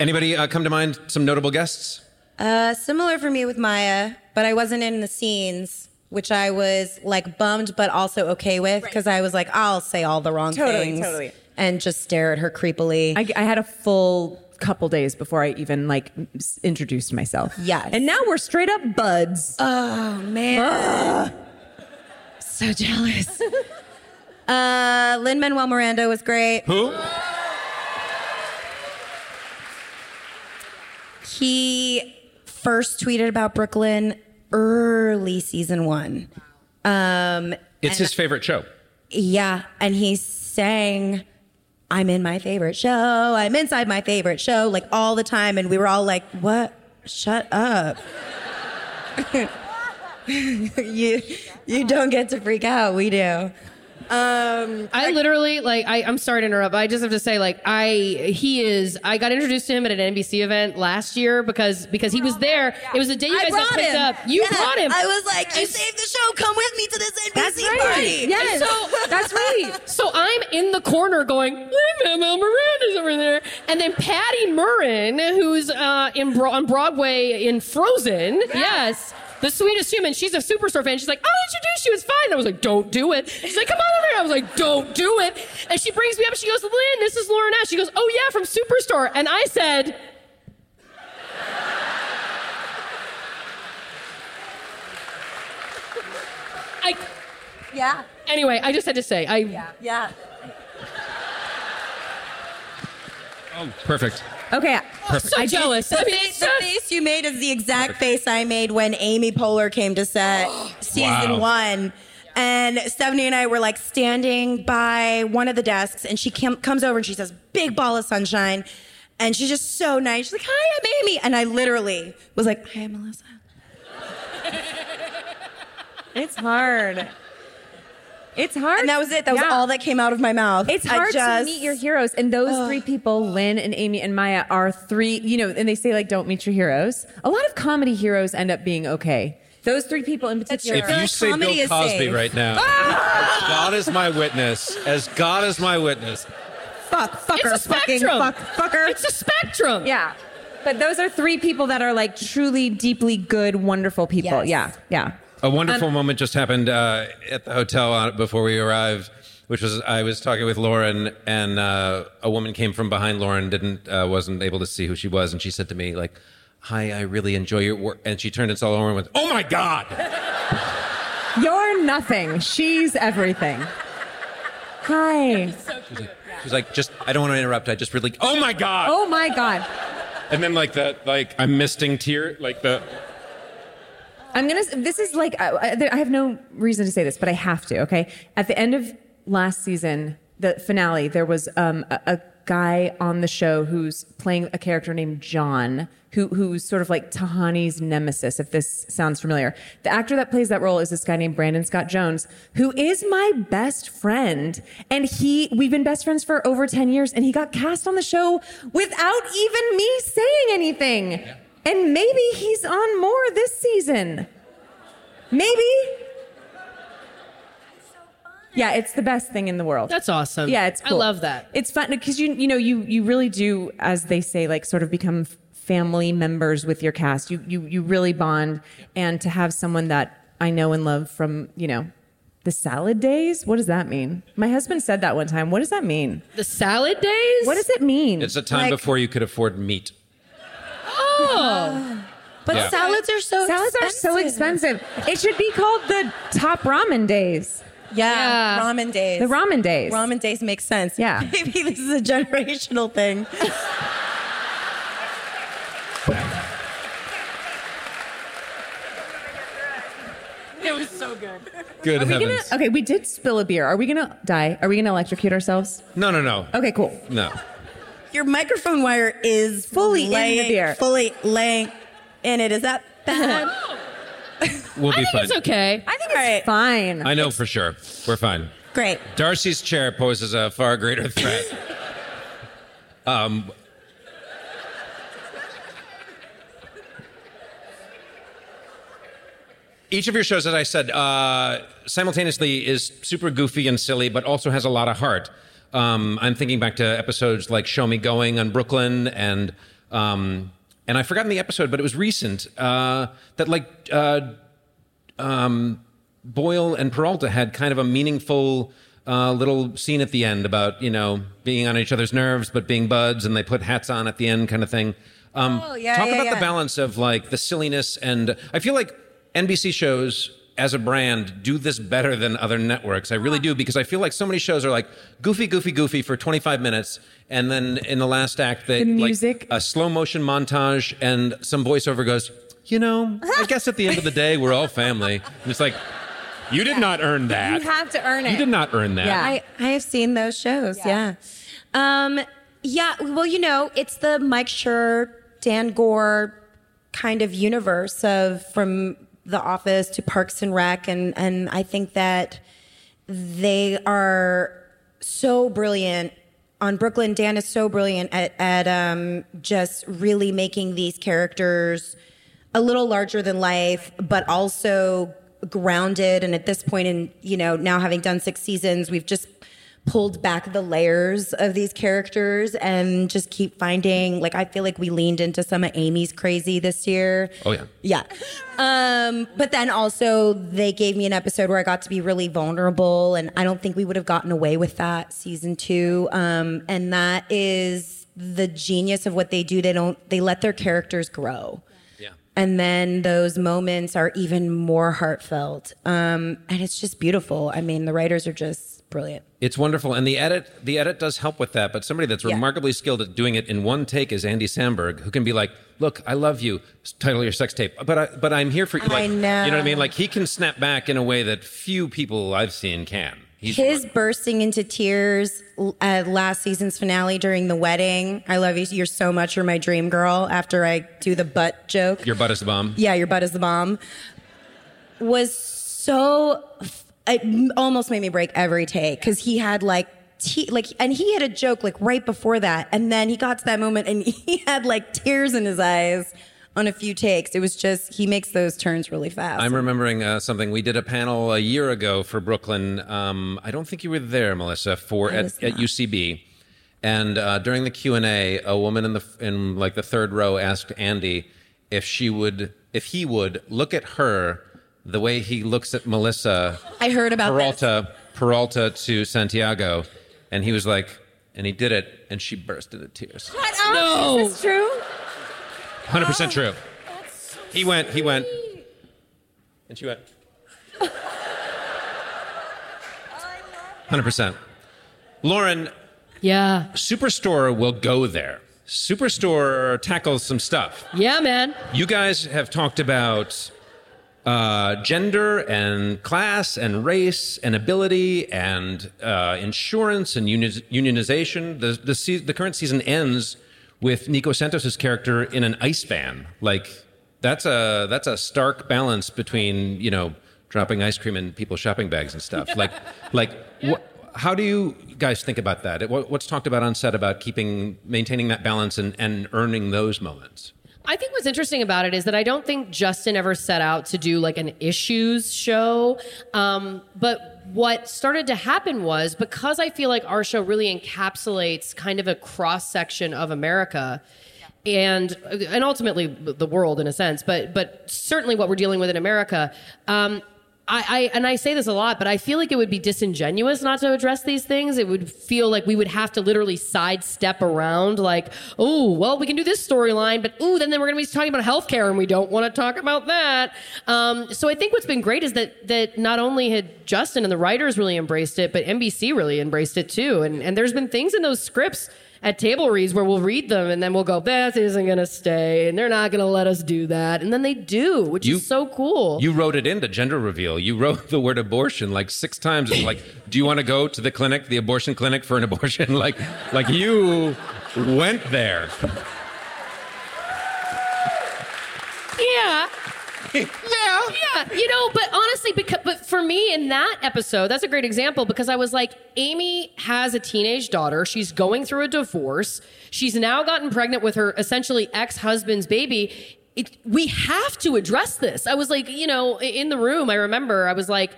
Anybody uh, come to mind? Some notable guests? Uh, similar for me with Maya, but I wasn't in the scenes, which I was like bummed, but also okay with because I was like, I'll say all the wrong Totally, things totally. and just stare at her creepily. I, I had a full couple days before I even like introduced myself. Yes. and now we're straight up buds. oh man, so jealous. uh, Lin Manuel Miranda was great. Who? He first tweeted about Brooklyn early season one. Um, It's his favorite show. Yeah, and he sang I'm in my favorite show. I'm inside my favorite show like all the time and we were all like, "What? Shut up." *laughs* you you don't get to freak out. We do. Um I literally like I, I'm sorry to interrupt, but I just have to say like I he is I got introduced to him at an NBC event last year because because he was there. It was the day you I guys got picked him. up. You Yeah, brought him. I was like, "You saved the show. Come with me to this NBC That's right. party." Yes, So- that's right. So I'm in the corner going, Manuel Miranda's over there. And then Patti Murin, who's uh, in Bro- on Broadway in Frozen, yes, the sweetest human. She's a superstore fan. She's like, I'll introduce you. It's fine. And I was like, don't do it. She's like, come on over here. I was like, don't do it. And she brings me up. She goes, Lin, this is Lauren Ash. She goes, oh yeah, from Superstore. And I said, *laughs* I. Yeah. Anyway, I just had to say, I. Yeah. Yeah. Oh, perfect. Okay. So jealous. I mean, it's The face you made is the exact face I made when Amy Poehler came to set *gasps* season Wow. one. And Stephanie and I were like standing by one of the desks, and she cam- comes over and she says, "Big ball of sunshine," and she's just so nice. She's like, "Hi, I'm Amy," and I literally was like, "Hi, I'm Melissa." It's hard. It's hard. And that was it. That was all that came out of my mouth. It's I hard just- to meet your heroes. And those three people, Lin and Amy and Maya, are three, you know, and they say like, don't meet your heroes. A lot of comedy heroes end up being okay. Those three people in particular. If you say comedy Bill Cosby safe. right now, as God is my witness, as God is my witness, fuck, fucker, It's a fucking fuck, fucker. It's a spectrum. yeah. But those are three people that are like truly, deeply good, wonderful people. Yes. Yeah. Yeah. A wonderful moment just happened uh, at the hotel before we arrived, which was I was talking with Lauren, and uh, a woman came from behind Lauren, didn't uh, wasn't able to see who she was, and she said to me like, "Hi, I really enjoy your work," and she turned and saw Lauren and went, "Oh my God!" *laughs* You're nothing. She's everything. Hi. She's like, she's like, "Just I don't want to interrupt. I just really, oh my God!" Oh my God. And then like the like I'm misting tear, like the I'm gonna. This is like I, I have no reason to say this, but I have to. Okay. At the end of last season, the finale, there was um, a, a guy on the show who's playing a character named John, who who's sort of like Tahani's nemesis. If this sounds familiar, the actor that plays that role is this guy named Brandon Scott Jones, who is my best friend, and he we've been best friends for over ten years, and he got cast on the show without even me saying anything. And maybe he's on more this season. Maybe. Yeah, it's the best thing in the world. That's awesome. Yeah, it's cool. I love that. It's fun because you you know you you really do as they say like sort of become family members with your cast. You you you really bond and to have someone that I know and love from, you know, the salad days? What does that mean? My husband said that one time. What does that mean? The salad days? What does it mean? it's a time Like- before you could afford meat. Oh. but Yeah. salads are so Salads are so expensive. It should be called the top ramen days. Yeah, Yeah. ramen days. The ramen days. Ramen days make sense. Yeah. *laughs* Maybe this is a generational thing. It was so good. Good Are we gonna, heavens! okay, we did spill a beer. Are we gonna die? Are we gonna electrocute ourselves? No, no, no, Okay, cool. no. Your microphone wire is Fully in the laying, beer. Fully laying in it. Is that bad? *laughs* We'll be I be think fine. it's okay. I think All right. it's fine. I know for sure. We're fine. Great. Darcy's chair poses a far greater threat. Um, each of your shows, as I said, uh, simultaneously is super goofy and silly, but also has a lot of heart. Um, I'm thinking back to episodes like "Show Me Going" on Brooklyn, and um, and I've forgotten the episode, but it was recent. Uh, that like uh, um, Boyle and Peralta had kind of a meaningful uh, little scene at the end about you know being on each other's nerves but being buds, and they put hats on at the end, kind of thing. Um, Oh, yeah, talk yeah, about yeah. the balance of like the silliness, and I feel like NBC shows as a brand do this better than other networks. I really do because I feel like so many shows are like goofy, goofy, goofy for 25 minutes, and then in the last act, they The like, music. a slow motion montage, and some voiceover goes, "You know, I guess at the end of the day, we're all family." And it's like, you did not earn that. You have to earn it. You did not earn that. Yeah. I, I have seen those shows. Yeah. Um, yeah. Well, you know, it's the Mike Schur, Dan Goor kind of universe of from The Office to Parks and Rec, and and I think that they are so brilliant on Brooklyn. Dan is so brilliant at at um, just really making these characters a little larger than life, but also grounded. And at this point, in you know now having done six seasons, we've just pulled back the layers of these characters and just keep finding like I feel like we leaned into some of Amy's crazy this year. Oh yeah. Yeah. Um, but then also they gave me an episode where I got to be really vulnerable and I don't think we would have gotten away with that season two. Um, and that is the genius of what they do. They don't, they let their characters grow. Yeah. And then those moments are even more heartfelt. Um, and it's just beautiful. I mean, the writers are just brilliant. It's wonderful, and the edit the edit does help with that. But somebody that's Yeah. remarkably skilled at doing it in one take is Andy Samberg, who can be like, "Look, I love you. Title your sex tape, but I, but I'm here for you." Like, I know. You know what I mean? Like he can snap back in a way that few people I've seen can. He's His bursting into tears at last season's finale during the wedding. I love you. You're so much. You're my dream girl. After I do the butt joke. your butt is the bomb. yeah, your butt is the bomb. Was so it almost made me break every take because he had like te- like and he had a joke like right before that and then he got to that moment and *laughs* he had like tears in his eyes on a few takes it was just he makes those turns really fast I'm remembering uh, something. We did a panel a year ago for Brooklyn. Um, I don't think you were there, Melissa, for at, at. UCB. And uh, during the Q and A, a woman in the in like the third row asked Andy if she would, if he would look at her the way he looks at Melissa i heard about this. Peralta Peralta to Santiago, and he was like, and he did it, and she burst into tears. Shut up! No. Is this true? Hundred percent true. He went. He went. And she went. Hundred percent. Lauren, Yeah. Superstore will go there. Superstore tackles some stuff. Yeah, man. You guys have talked about uh, gender and class and race and ability and uh, insurance and uni- unionization. The, the, se- the current season ends with Nico Santos' character in an ice van. Like that's a that's a stark balance between you know dropping ice cream in people's shopping bags and stuff. Like *laughs* like what. How do you guys think about that? What- What's talked about on set about keeping, maintaining that balance and, and earning those moments? I think what's interesting about it is that I don't think Justin ever set out to do like an issues show. Um, but what started to happen was because I feel like our show really encapsulates kind of a cross section of America. And and ultimately the world in a sense, but but certainly what we're dealing with in America. Um, I, I and I say this a lot, but I feel like it would be disingenuous not to address these things. It would feel like we would have to literally sidestep around, like, oh, well, we can do this storyline, but oh, then then we're going to be talking about healthcare, and we don't want to talk about that. Um, so I think what's been great is that that not only had Justin and the writers really embraced it, but NBC really embraced it too. And and there's been things in those scripts at table reads where we'll read them and then we'll go, this isn't going to stay, and they're not going to let us do that, and then they do, which You- is so cool. You wrote it into gender reveal. You wrote *laughs* the word abortion like six times. It's like, do you want to go to the clinic, the abortion clinic for an abortion? *laughs* like, like you went there. Yeah. *laughs* yeah. Yeah. You know, but honestly, because but for me in that episode, that's a great example because I was like, Amy has a teenage daughter. She's going through a divorce. She's now gotten pregnant with her essentially ex-husband's baby. It, we have to address this. I was like, you know, in the room, I remember I was like,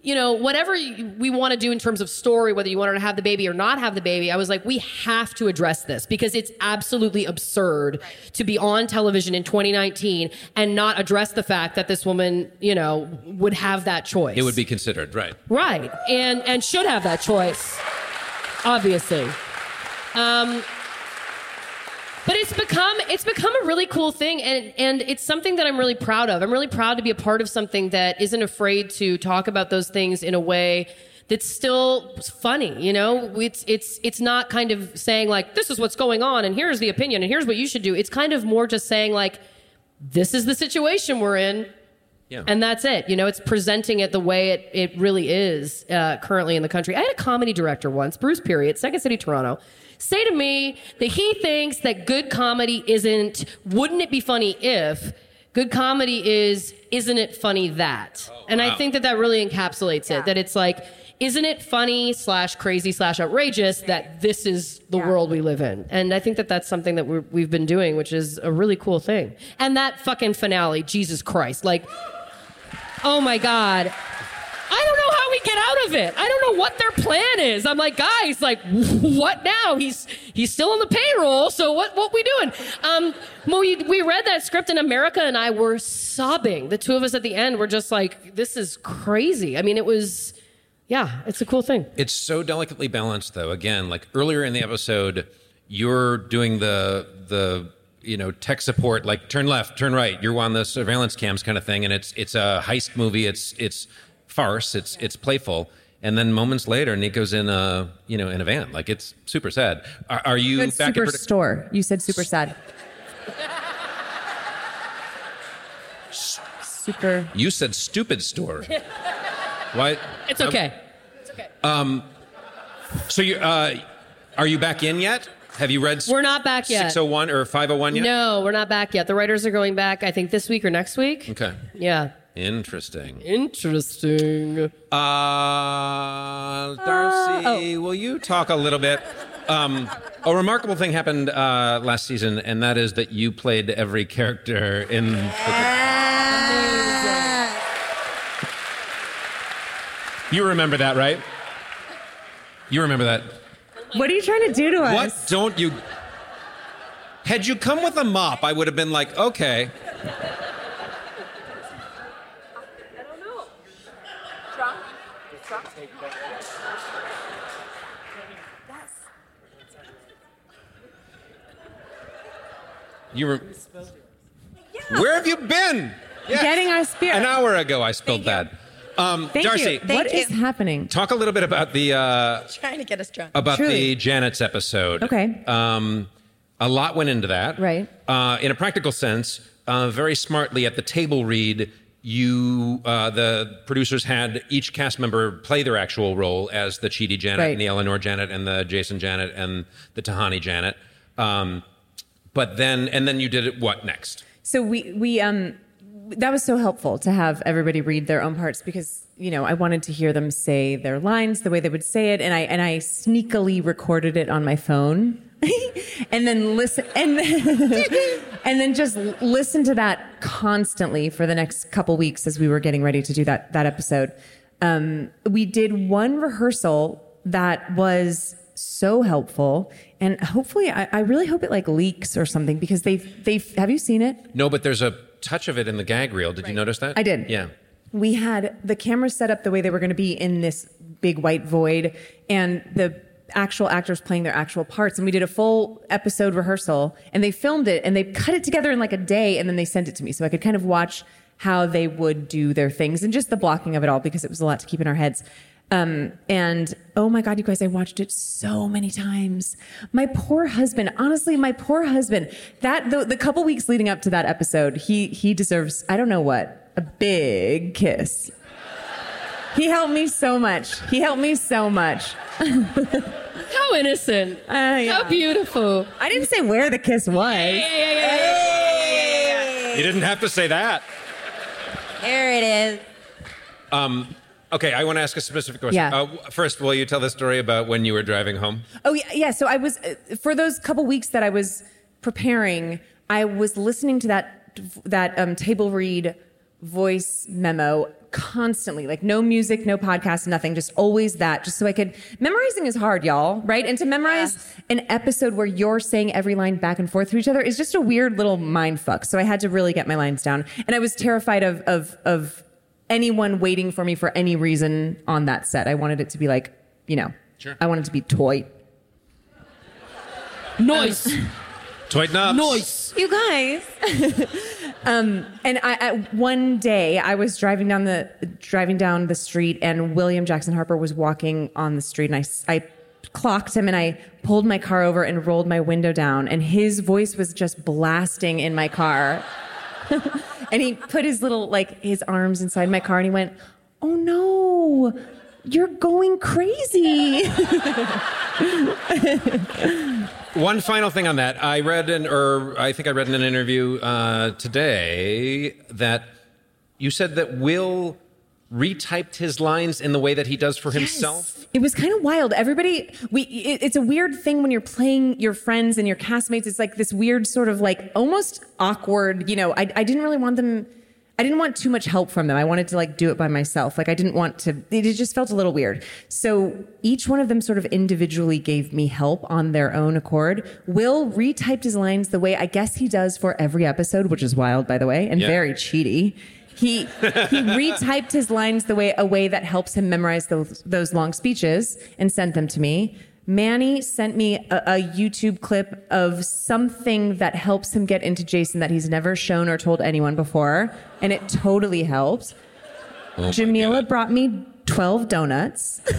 you know, whatever we want to do in terms of story, whether you want her to have the baby or not have the baby, I was like, we have to address this because it's absolutely absurd to be on television in 2019 and not address the fact that this woman, you know, would have that choice. It would be considered, right? right, and and should have that choice, obviously. Um, but it's become it's become a really cool thing and and it's something that I'm really proud of. I'm really proud to be a part of something that isn't afraid to talk about those things in a way that's still funny, you know? It's it's it's not kind of saying like this is what's going on and here's the opinion and here's what you should do. It's kind of more just saying like this is the situation we're in. Yeah. And that's it. You know, it's presenting it the way it, it really is uh, currently in the country. I had a comedy director once, Bruce Pirrie, Second City, Toronto, say to me that he thinks that good comedy isn't, wouldn't it be funny if good comedy is, isn't it funny that? Oh, and I think that that really encapsulates it, that it's like, isn't it funny slash crazy slash outrageous that this is the world we live in? And I think that that's something that we're, we've been doing, which is a really cool thing. And that fucking finale, Jesus Christ, like, oh my God. I don't know how we get out of it. I don't know what their plan is. I'm like, guys, like, *laughs* what now? He's he's still on the payroll, so what what we doing? Um, we we read that script in America, and I were sobbing. The two of us at the end were just like, this is crazy. I mean, it was, yeah, it's a cool thing. It's so delicately balanced, though. Again, like earlier in the episode, you're doing the the you know tech support, like turn left, turn right. You're on the surveillance cams kind of thing, and it's it's a heist movie. It's it's farce. It's it's playful. And then moments later, Nico's in a you know in a van. Like it's super sad. Are, are you Good back super at store. You said super sad. super. You said stupid store. Why? It's okay. It's okay. So you uh, are you back in yet? Have you read? We're not back yet. 601 or 501 yet? No, we're not back yet. The writers are going back. I think this week or next week. Okay. Yeah. Interesting. Interesting. Uh, Darcy, will you talk a little bit? Um, a remarkable thing happened uh, last season, and that is that you played every character in. The... You remember that, right? You remember that. What are you trying to do to us? What don't you? Had you come with a mop, I would have been like, okay. You were. Where have you been? Yes. Getting our spirit. An hour ago, I spilled that. Um, Thank Darcy, you. What you. is happening? talk a little bit about the uh, Trying to get us drunk. about Truly. the Janet's episode. Okay. Um, a lot went into that. Right. Uh, in a practical sense, uh, very smartly at the table read, you uh, the producers had each cast member play their actual role as the Chidi Janet Right. and the Eleanor Janet and the Jason Janet and the Tahani Janet. Um, but then and then you did it what next? So we we um that was so helpful to have everybody read their own parts because you know I wanted to hear them say their lines the way they would say it, and I and I sneakily recorded it on my phone. *laughs* and then listen and then, *laughs* and then just listen to that constantly for the next couple weeks as we were getting ready to do that that episode um, we did one rehearsal that was so helpful and hopefully I, I really hope it like leaks or something because they've they've have you seen it No, but there's a touch of it in the gag reel. Did you notice that? I did. Yeah. we had the cameras set up the way they were going to be in this big white void and the actual actors playing their actual parts and we did a full episode rehearsal and they filmed it and they cut it together in like a day and then they sent it to me so i could kind of watch how they would do their things and just the blocking of it all because it was a lot to keep in our heads um, and oh my god you guys i watched it so many times my poor husband honestly my poor husband that the, the couple weeks leading up to that episode he he deserves i don't know what a big kiss he helped me so much. He helped me so much. *laughs* How innocent. Uh, yeah. How beautiful. I didn't say where the kiss was. Yeah, yeah, You didn't have to say that. There it is. Okay, I want to ask a specific question. Yeah. Uh, first, will you tell the story about when you were driving home? Oh yeah, yeah. So I was uh, for those couple weeks that I was preparing. I was listening to that that um, table read voice memo constantly, like no music, no podcast, nothing, just always that, just so I could. Memorizing is hard, y'all, right? And to memorize an episode where you're saying every line back and forth to each other is just a weird little mind fuck. So I had to really get my lines down, and I was terrified of of of anyone waiting for me for any reason on that set. I wanted it to be like, you know, Sure. I wanted to be toy. Noise. *laughs* Toy knobs. Noise. You guys. *laughs* um, and I, I, one day I was driving down the driving down the street, and William Jackson Harper was walking on the street, and I, I clocked him, and I pulled my car over and rolled my window down, and his voice was just blasting in my car. *laughs* and he put his little like his arms inside my car, and he went, "Oh no." You're going crazy. *laughs* One final thing on that. I read in, or I think I read in an interview uh, today that you said that Will retyped his lines in the way that he does for himself. It was kind of wild. Everybody, we, it, it's a weird thing when you're playing your friends and your castmates. It's like this weird sort of like almost awkward, you know, I, I didn't really want them, I didn't want too much help from them. I wanted to like do it by myself. Like I didn't want to, it just felt a little weird. So each one of them sort of individually gave me help on their own accord. Will retyped his lines the way I guess he does for every episode, which is wild, by the way, and Yeah. very cheaty. He he retyped his lines the way a way that helps him memorize those those long speeches and sent them to me. Manny sent me a, a YouTube clip of something that helps him get into Jason that he's never shown or told anyone before, and it totally helped. Oh Jameela brought me twelve donuts. *laughs*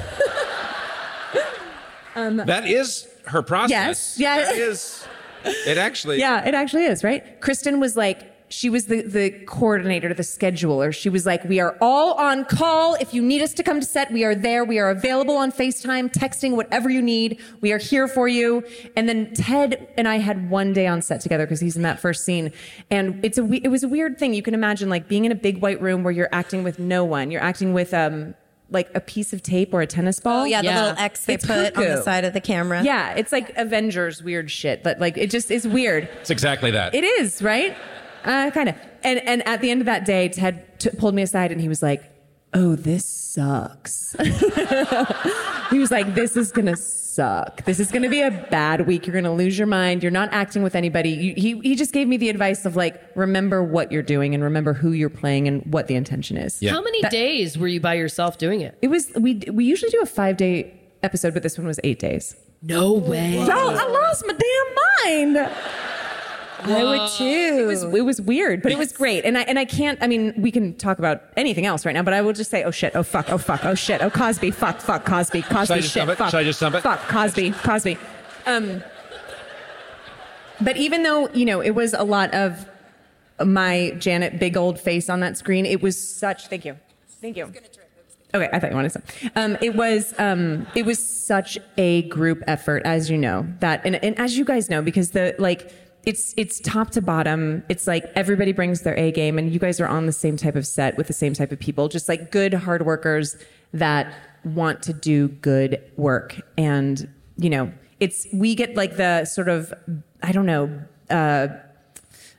That is her process. Yes, yeah. That is. It actually. Yeah, it actually is, right? Kristen was like she was the, the coordinator, the scheduler. She was like, we are all on call. If you need us to come to set, we are there. We are available on FaceTime, texting, whatever you need. We are here for you. And then Ted and I had one day on set together because he's in that first scene. And it's a, it was a weird thing. You can imagine like being in a big white room where you're acting with no one. You're acting with, um, like a piece of tape or a tennis ball. Oh yeah, the Yeah. little X they It's put on the side of the camera. Yeah, it's like Avengers weird shit, but like it just is weird. It's exactly that. It is, right? Uh, kind of. And and at the end of that day, Ted t- pulled me aside and he was like, "Oh, this sucks." *laughs* he was like, "This is gonna suck. This is gonna be a bad week. You're gonna lose your mind. You're not acting with anybody." You, he he just gave me the advice of like, remember what you're doing and remember who you're playing and what the intention is. Yeah. How many days were you by yourself doing it? It was we we usually do a five day episode, but this one was eight days. No way. Oh, I lost my damn mind. I would too. It was it was weird, but it was great. And I and I can't. I mean, we can talk about anything else right now, but I will just say, oh shit, oh fuck, oh fuck, oh shit, oh Cosby, fuck, fuck, Cosby, Cosby, shit, fuck, Should I just dump it? Fuck, Cosby, Cosby. Um, but even though you know it was a lot of my Janet big old face on that screen, it was such. Thank you, thank you. Okay, I thought you wanted some. Um, it was um, it was such a group effort, as you know that, and, and as you guys know, because the like it's it's top to bottom. It's like everybody brings their A game, and you guys are on the same type of set with the same type of people, just like good hard workers that want to do good work. And you know, it's we get like the sort of I don't know. Uh,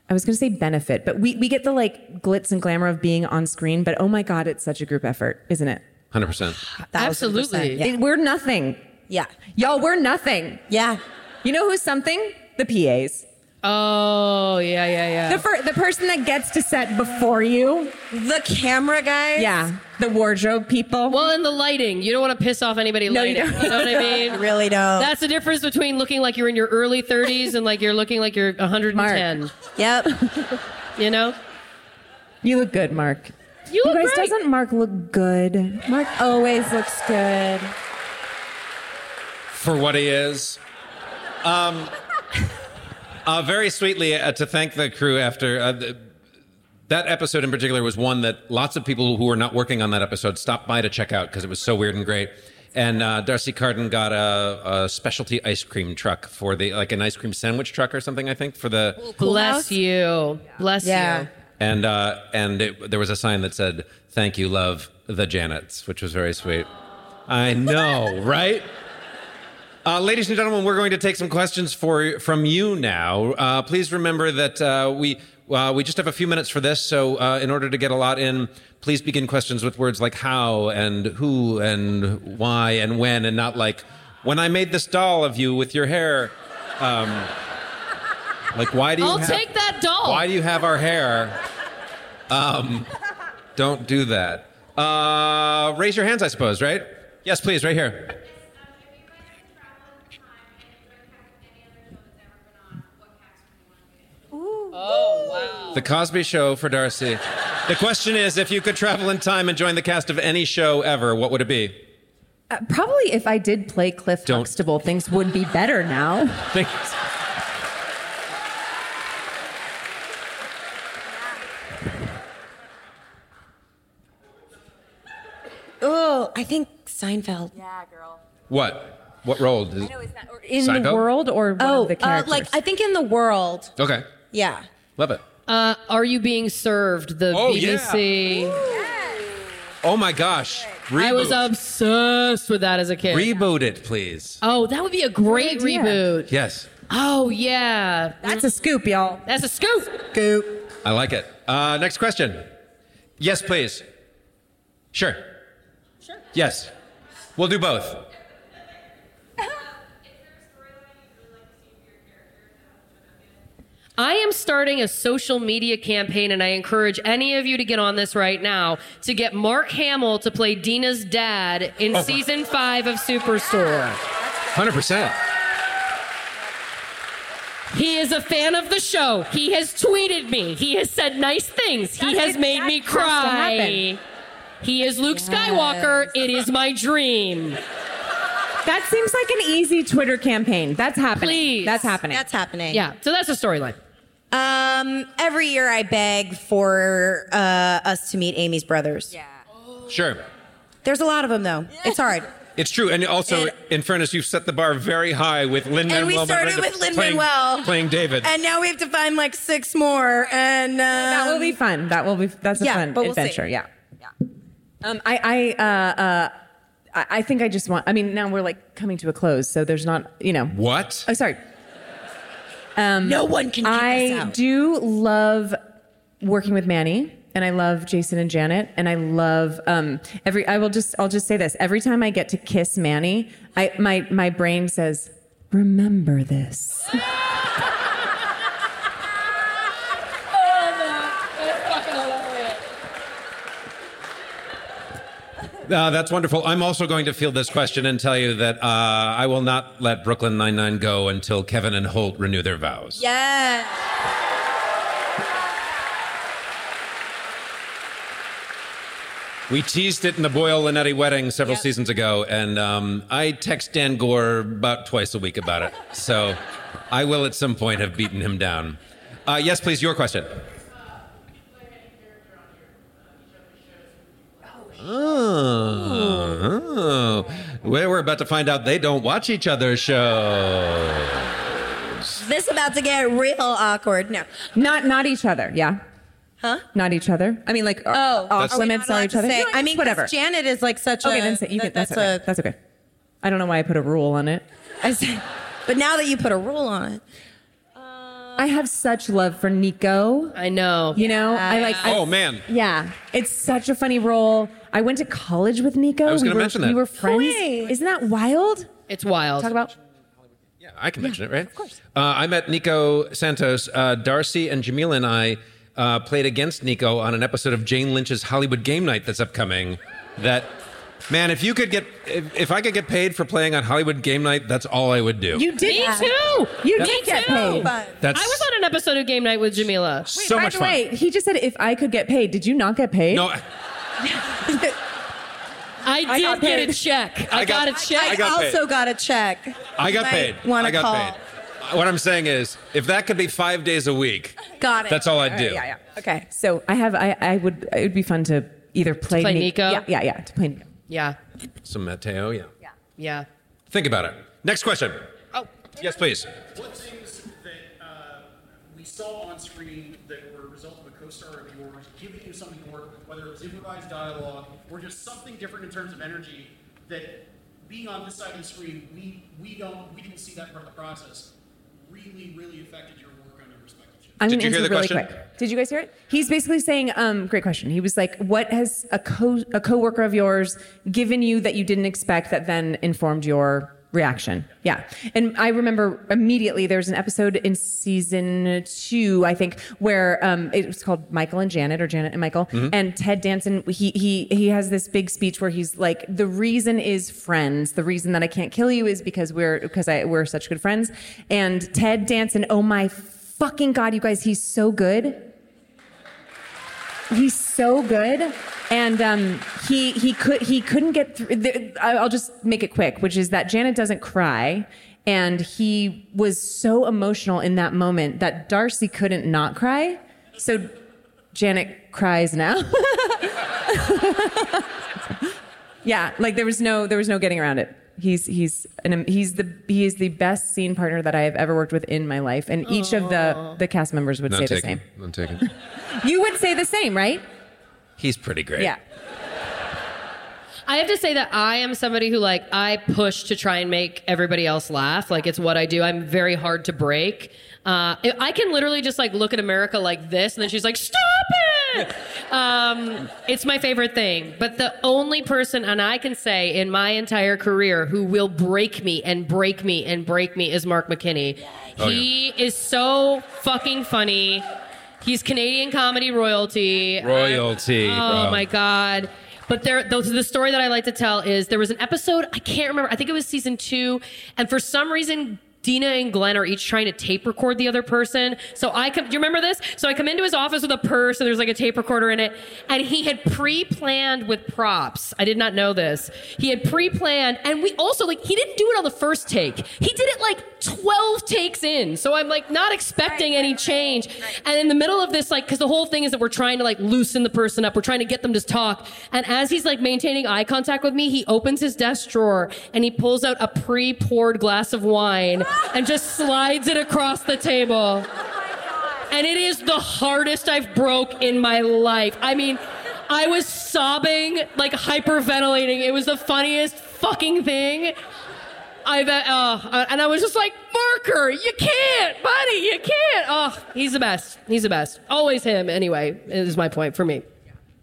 I was going to say benefit, but we, we get the like glitz and glamour of being on screen. But oh my God, it's such a group effort, isn't it? 100%. Absolutely. Yeah. It- we're nothing. Yeah. Y'all, we're nothing. Yeah. You know who's something? The PAs. Oh, yeah, yeah, yeah. The, fir- the person that gets to set before you. The camera guys. Yeah. The wardrobe people. well, and the lighting. You don't want to piss off anybody No, you don't. You know what I *laughs* mean? Really don't. That's the difference between looking like you're in your early 30s and like you're looking like you're 110. Mark. yep. You know? you look good, Mark. You look guys, great. doesn't Mark look good? Mark always looks good. for what he is. Um, uh, very sweetly uh, to thank the crew after uh, the, that episode in particular was one that lots of people who were not working on that episode stopped by to check out because it was so weird and great. And uh, Darcy Carden got a, a specialty ice cream truck for the like an ice cream sandwich truck or something I think for the Bless you. Bless Yeah. you. and uh, and it, there was a sign that said "Thank you, love the Janets," which was very sweet. I know, right? Uh, ladies and gentlemen, we're going to take some questions for from you now. Uh, please remember that uh, we uh, we just have a few minutes for this, so uh, in order to get a lot in, please begin questions with words like how and who and why and when, and not like when I made this doll of you with your hair. Um, like why do you? I'll have- take that doll. Why do you have our hair? Um, don't do that. Uh, raise your hands, I suppose. Right? Yes, please. Right here. The Cosby Show for Darcy. The question is if you could travel in time and join the cast of any show ever, what would it be? Uh, probably if I did play Cliff Don't- Huxtable, things would be better now. Think- Oh, I think Seinfeld. Yeah, girl. What? What role? Is- In Seinfeld? the world or one Oh, of the uh, like I think in the world. Okay. Yeah. Love it. Uh, are you being served? The Oh, BBC. Oh my gosh. Reboot. I was obsessed with that as a kid. Reboot it, please. oh, that would be a great idea. reboot. Yes. Oh yeah, That's a scoop, y'all. that's a scoop. Goop. I like it. Uh, next question. Yes, please. Sure. Sure. Yes. We'll do both. I am starting a social media campaign, and I encourage any of you to get on this right now to get Mark Hamill to play Dina's dad in Oh. season five of Superstore. 100%. He is a fan of the show. He has tweeted me. He has said nice things. He That- has made me has to cry. happen. He is Luke Skywalker. It is my dream. That seems like an easy Twitter campaign. That's happening. Please. That's happening. That's happening. Yeah, so that's the storyline. Um, every year I beg for uh, us to meet Amy's brothers. Yeah. Sure. There's a lot of them though. It's hard. It's true, and also, And- in fairness, you've set the bar very high with Lin Manuel. And we started Miranda with Lin Manuel playing David. And now we have to find like six more. And um, that will be fun. That will be. That's a yeah, fun but we'll see. adventure. Yeah. Yeah. Um, I, I, uh, uh, I I think I just want. I mean, now we're like coming to a close, so there's not, you know. what? Oh, sorry. No one can I do love working with Manny. And I love Jason and Janet, and I love um, every. I will just. I'll just say this: every time I get to kiss Manny, I my my brain says, "Remember this." *laughs* Uh, that's wonderful. I'm also going to field this question and tell you that uh, I will not let Brooklyn Nine Nine go until Kevin and Holt renew their vows. Yeah. We teased it in the Boyle Linetti wedding several Yep. seasons ago, and um, I text Dan Goor about twice a week about it. So I will at some point have beaten him down. Uh, yes, please, your question. Oh, oh. Well, we're about to find out they don't watch each other's shows. This about to get real awkward. No. Not not each other. Yeah. Huh? Not each other. I mean, like Oh, off are limits not are each other. say- No, I mean, 'cause whatever. Janet is like such a okay, a. then say, you can. that- That's, okay. a. That's okay. I don't know why I put a rule on it. I say, but now that you put a rule on it, I have such love for Nico. I know. You know, I like. I- Oh, man. Yeah, it's such a funny role. I went to college with Nico. I was we gonna were, mention that. We were friends. way. Isn't that wild? It's wild. Talk about. Yeah, I can mention it, right? Of course. Uh, I met Nico Santos. Uh, Darcy and Jameela and I uh, played against Nico on an episode of Jane Lynch's Hollywood Game Night that's upcoming. That, man, if you could get, if, if I could get paid for playing on Hollywood Game Night, that's all I would do. You did. Me too. You Me did get paid. that's I was on an episode of Game Night with Jameela. so By much the fun. way, he just said if I could get paid. Did you not get paid? No, I did got get paid. a check. I, I got- got, a check. I got paid. also got a check. I got paid. wanna I got call. paid. What I'm saying is, if that could be five days a week, Got it. that's all I'd do. Yeah, yeah. Okay. So I have. I. I would. It would be fun to either play, play Ni- Nico? Yeah, yeah, yeah. To play Nico. Yeah. Some Mateo, yeah. Yeah. Yeah. Think about it. Next question. Oh. Yes, please. What things that uh, we saw on screen that were a result of a co-star of yours giving you something to work whether it was improvised dialogue or just something different in terms of energy that being on this side of the screen, we, we don't we didn't see that part of the process really, really affected your work on your respective shows. I'm gonna answer the really question? quick. Did you guys hear it? He's basically saying, um, great question. He was like, what has a co a coworker of yours given you that you didn't expect that then informed your reaction? Yeah. And I remember immediately there was an episode in season two, I think, where um, it was called Michael and Janet or Janet and Michael. And Ted Danson, he he he has this big speech where he's like, the reason is friends. The reason that I can't kill you is because we're because I we're such good friends. And Ted Danson, oh my fucking god, you guys, he's so good. He's so good, and um, he he could he couldn't get through. I'll just make it quick, which is that Janet doesn't cry, and he was so emotional in that moment that Darcy couldn't not cry. So Janet cries now. *laughs* yeah, like there was no there was no getting around it. He's he's an he's the he is the best scene partner that I have ever worked with in my life, and each of the the cast members would Not say the taken. same. Not taken. You would say the same, right? He's pretty great. Yeah. I have to say that I am somebody who like I push to try and make everybody else laugh. Like it's what I do. I'm very hard to break. Uh, I can literally just like look at America like this, and then she's like, "Stop it!" *laughs* Um, it's my favorite thing. But the only person, and I can say in my entire career, who will break me and break me and break me is Mark McKinney. Oh, he is so fucking funny. He's Canadian comedy royalty. Royalty, Oh bro. my god. But there, the, the story that I like to tell is there was an episode I can't remember. I think it was season two, and for some reason Dina and Glenn are each trying to tape record the other person. So I come, do you remember this? So I come into his office with a purse and there's like a tape recorder in it. And he had pre-planned with props. I did not know this. He had pre-planned and we also like, he didn't do it on the first take. He did it like 12 takes in. So I'm like not expecting any change. And in the middle of this, like, cause the whole thing is that we're trying to like loosen the person up. We're trying to get them to talk. And as he's like maintaining eye contact with me, he opens his desk drawer and he pulls out a pre-poured glass of wine and just slides it across the table. And it is the hardest I've broke in my life. I mean, I was sobbing, like hyperventilating. It was the funniest fucking thing. I've uh, and I was just like, Marker, you can't, buddy, you can't. Oh, he's the best. He's the best. Always him. Anyway, is my point for me.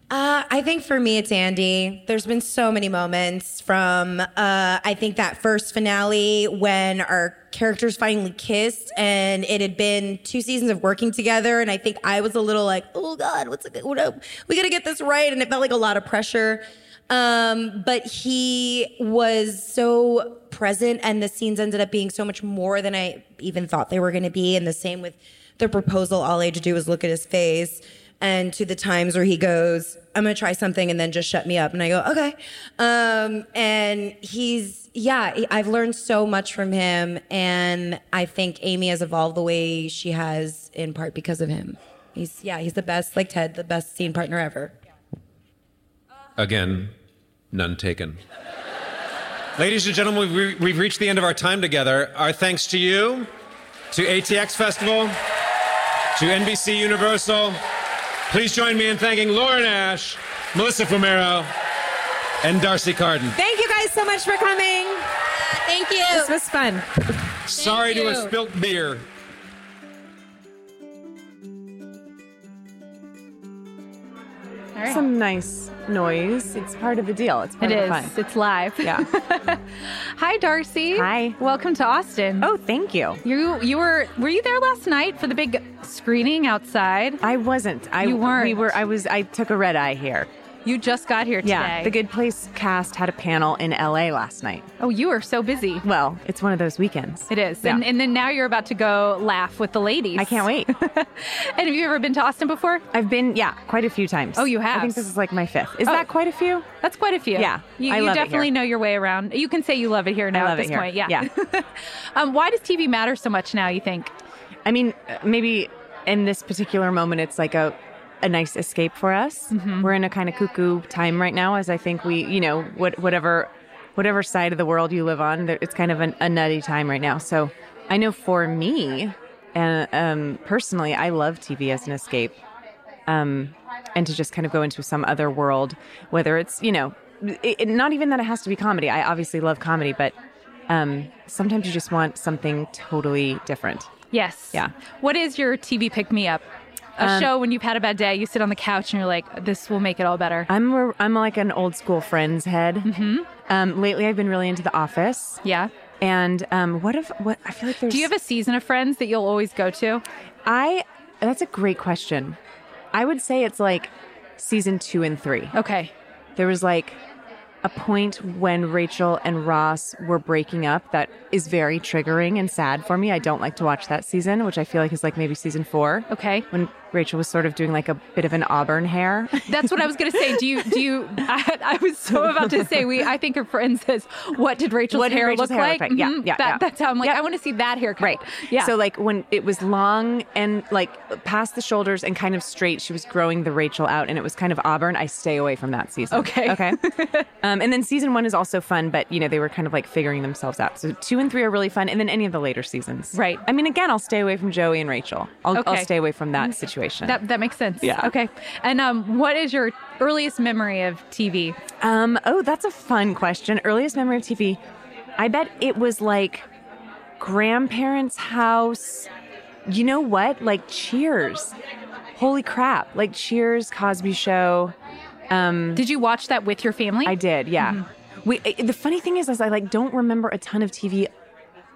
Uh, I think for me, it's Andy. There's been so many moments from, uh, I think that first finale when our characters finally kissed and it had been two seasons of working together. And I think I was a little like, oh God, what's it, what, we got to get this right. And it felt like a lot of pressure. Um, but he was so present and the scenes ended up being so much more than I even thought they were going to be. And the same with the proposal. All I had to do was look at his face and to the times where he goes, I'm going to try something and then just shut me up. And I go, okay. Um, and he's, yeah, I've learned so much from him. And I think Amy has evolved the way she has in part because of him. He's, yeah, he's the best, like Ted, the best scene partner ever. Again, none taken. Ladies and gentlemen, we've, we've reached the end of our time together. Our thanks to you, to ATX Festival, to NBC Universal. Please join me in thanking Lauren Ash, Melissa Fumero, and Darcy Carden. Thank you guys so much for coming. Thank you. This was fun. Sorry to you. have spilt beer. Some nice noise. It's part of the deal. It's part It of is. the fun. It's live. Yeah. *laughs* Hi, Darcy. Hi. Welcome to Austin. oh, thank you. you you were were you there last night for the big screening outside? I wasn't. I You weren't. We were. I was. I took a red eye here. You just got here today. Yeah. The Good Place cast had a panel in L.A. last night. Oh, you are so busy. Well, it's one of those weekends. It is. Yeah. And, and then now you're about to go laugh with the ladies. I can't wait. *laughs* and have you ever been to Austin before? I've been, yeah, quite a few times. Oh, you have? I think this is like my fifth. Is Oh. that quite a few? That's quite a few. Yeah, You, I you love it definitely here. know your way around. You can say you love it here now I love at it this here. point. Yeah. Yeah. *laughs* um, why does TV matter so much now, you think? I mean, maybe in this particular moment, it's like a a nice escape for us. Mm-hmm. We're in a kind of cuckoo time right now, as I think we, you know, what, whatever whatever side of the world you live on, it's kind of an, a nutty time right now. So I know for me, and um, personally, I love TV as an escape, um, and to just kind of go into some other world, whether it's you know, it, it- not even that it has to be comedy. I obviously love comedy, but um, sometimes you just want something totally different. Yes. Yeah. What is your TV pick me up? A Um, show when you've had a bad day, you sit on the couch and you're like, this will make it all better. I'm a, I'm like an old school Friends head. Mm-hmm. Um, lately, I've been really into The Office. yeah. And um, what if what I feel like there's. Do you have a season of Friends that you'll always go to? I. That's a great question. I would say it's like season two and three. Okay. There was like a point when Rachel and Ross were breaking up that is very triggering and sad for me. I don't like to watch that season, which I feel like is like maybe season four. Okay. When Rachel was sort of doing like a bit of an auburn hair. *laughs* That's what I was going to say. Do you, do you, *laughs* I, I was so about to say, we, I think her friend says, what did Rachel's What did hair Rachel's look hair like? look like? Yeah, Mhm. yeah, That, yeah. That's how I'm like, Yeah. I want to see that haircut. Right. Yeah. So like when it was long and like past the shoulders and kind of straight, she was growing the Rachel out, and it was kind of auburn. I stay away from that season. Okay. Okay. *laughs* um, and then season one is also fun, but you know they were kind of like figuring themselves out. So two and three are really fun, and then any of the later seasons. Right. I mean, again, I'll stay away from Joey and Rachel. I'll, I'll stay away from that situation. That, that makes sense. Yeah. Okay. And um, what is your earliest memory of TV? Um, oh, that's a fun question. Earliest memory of TV. I bet it was like grandparents' house. You know what? Like Cheers. Holy crap. Like Cheers, Cosby Show. Did you watch that with your family? I did, yeah. We, i- the funny thing is, is I like don't remember a ton of TV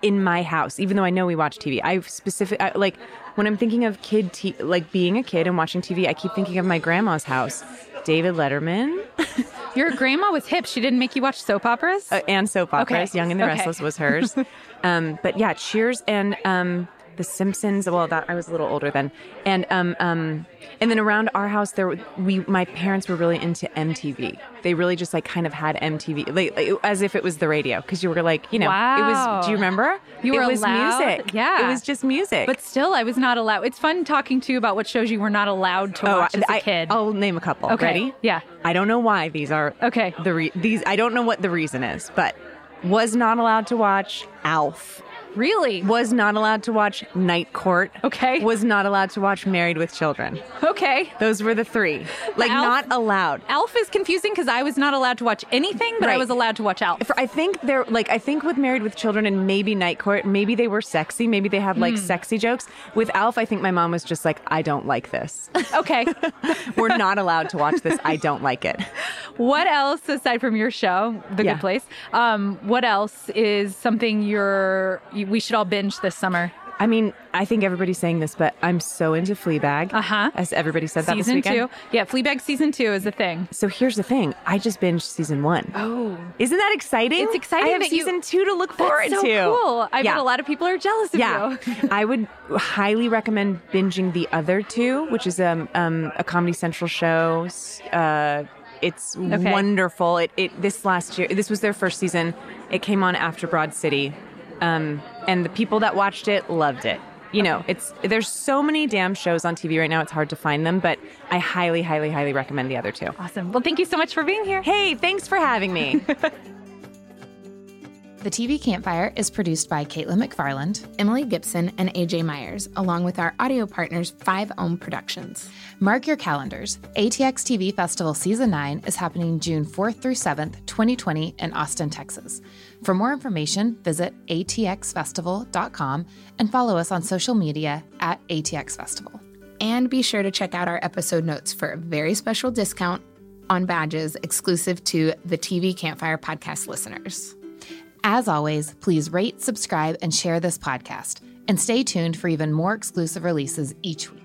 in my house, even though I know we watch TV. I specific I, like when I'm thinking of kid, t- like being a kid and watching TV. I keep thinking of my grandma's house, David Letterman, *laughs* Your grandma was hip. She didn't make you watch soap operas? Uh, and soap operas. Okay. Young and the Okay. Restless was hers. *laughs* um, but yeah, Cheers and um, The Simpsons. Well, that I was a little older then, and um, um, and then around our house, there we my parents were really into MTV. They really just like kind of had MTV, like, like, as if it was the radio, because you were like, you know, it was. Do you remember? You were it was allowed- music. Yeah. it was just music. But still, I was not allowed. It's fun talking to you about what shows you were not allowed to watch as a Oh, I, kid. I'll name a couple. Okay. Ready? Yeah. I don't know why these are Okay. The re- these I don't know what the reason is, but was not allowed to watch Alf. Really? Was not allowed to watch Night Court. Okay. Was not allowed to watch Married with Children. Okay. Those were the three. Like Alf- not allowed. Alf is confusing because I was not allowed to watch anything, but I was allowed to watch Alf. For- I think they're like I think with Married with Children and maybe Night Court, maybe they were sexy, maybe they had like sexy jokes. With Alf, I think my mom was just like, I don't like this. *laughs* Okay. *laughs* We're not allowed to watch this. I don't like it. what else aside from your show, The Yeah. Good Place? Um, what else is something you're you, we should all binge this summer? I mean, I think everybody's saying this, but I'm so into Fleabag. Uh-huh. As everybody said that this season weekend. two. Yeah, Fleabag season two is a thing. So here's the thing. I just binged season one. Oh. Isn't that exciting? It's exciting I have that you- season two to look forward so to. cool. I yeah. bet a lot of people are jealous of Yeah, you. *laughs* I would highly recommend binging the other two, which is um, um, a Comedy Central show. Uh, it's wonderful. It, it this last year, this was their first season. It came on after Broad City, um, and the people that watched it loved it. You know, it's there's so many damn shows on TV right now. It's hard to find them, but I highly, highly, highly recommend the other two. Awesome. Well, thank you so much for being here. Hey, thanks for having me. *laughs* The TV Campfire is produced by Caitlin McFarland. Emily Gipson and AJ Myers, along with our audio partners, Five Ohm Productions. Mark your calendars. ATX TV Festival Season 9 is happening June 4th through 7th, 2020, in Austin, Texas. For more information, visit atxfestival.com and follow us on social media at ATX Festival. And be sure to check out our episode notes for a very special discount on badges exclusive to the TV Campfire podcast listeners. As always, please rate, subscribe, and share this podcast. And stay tuned for even more exclusive releases each week.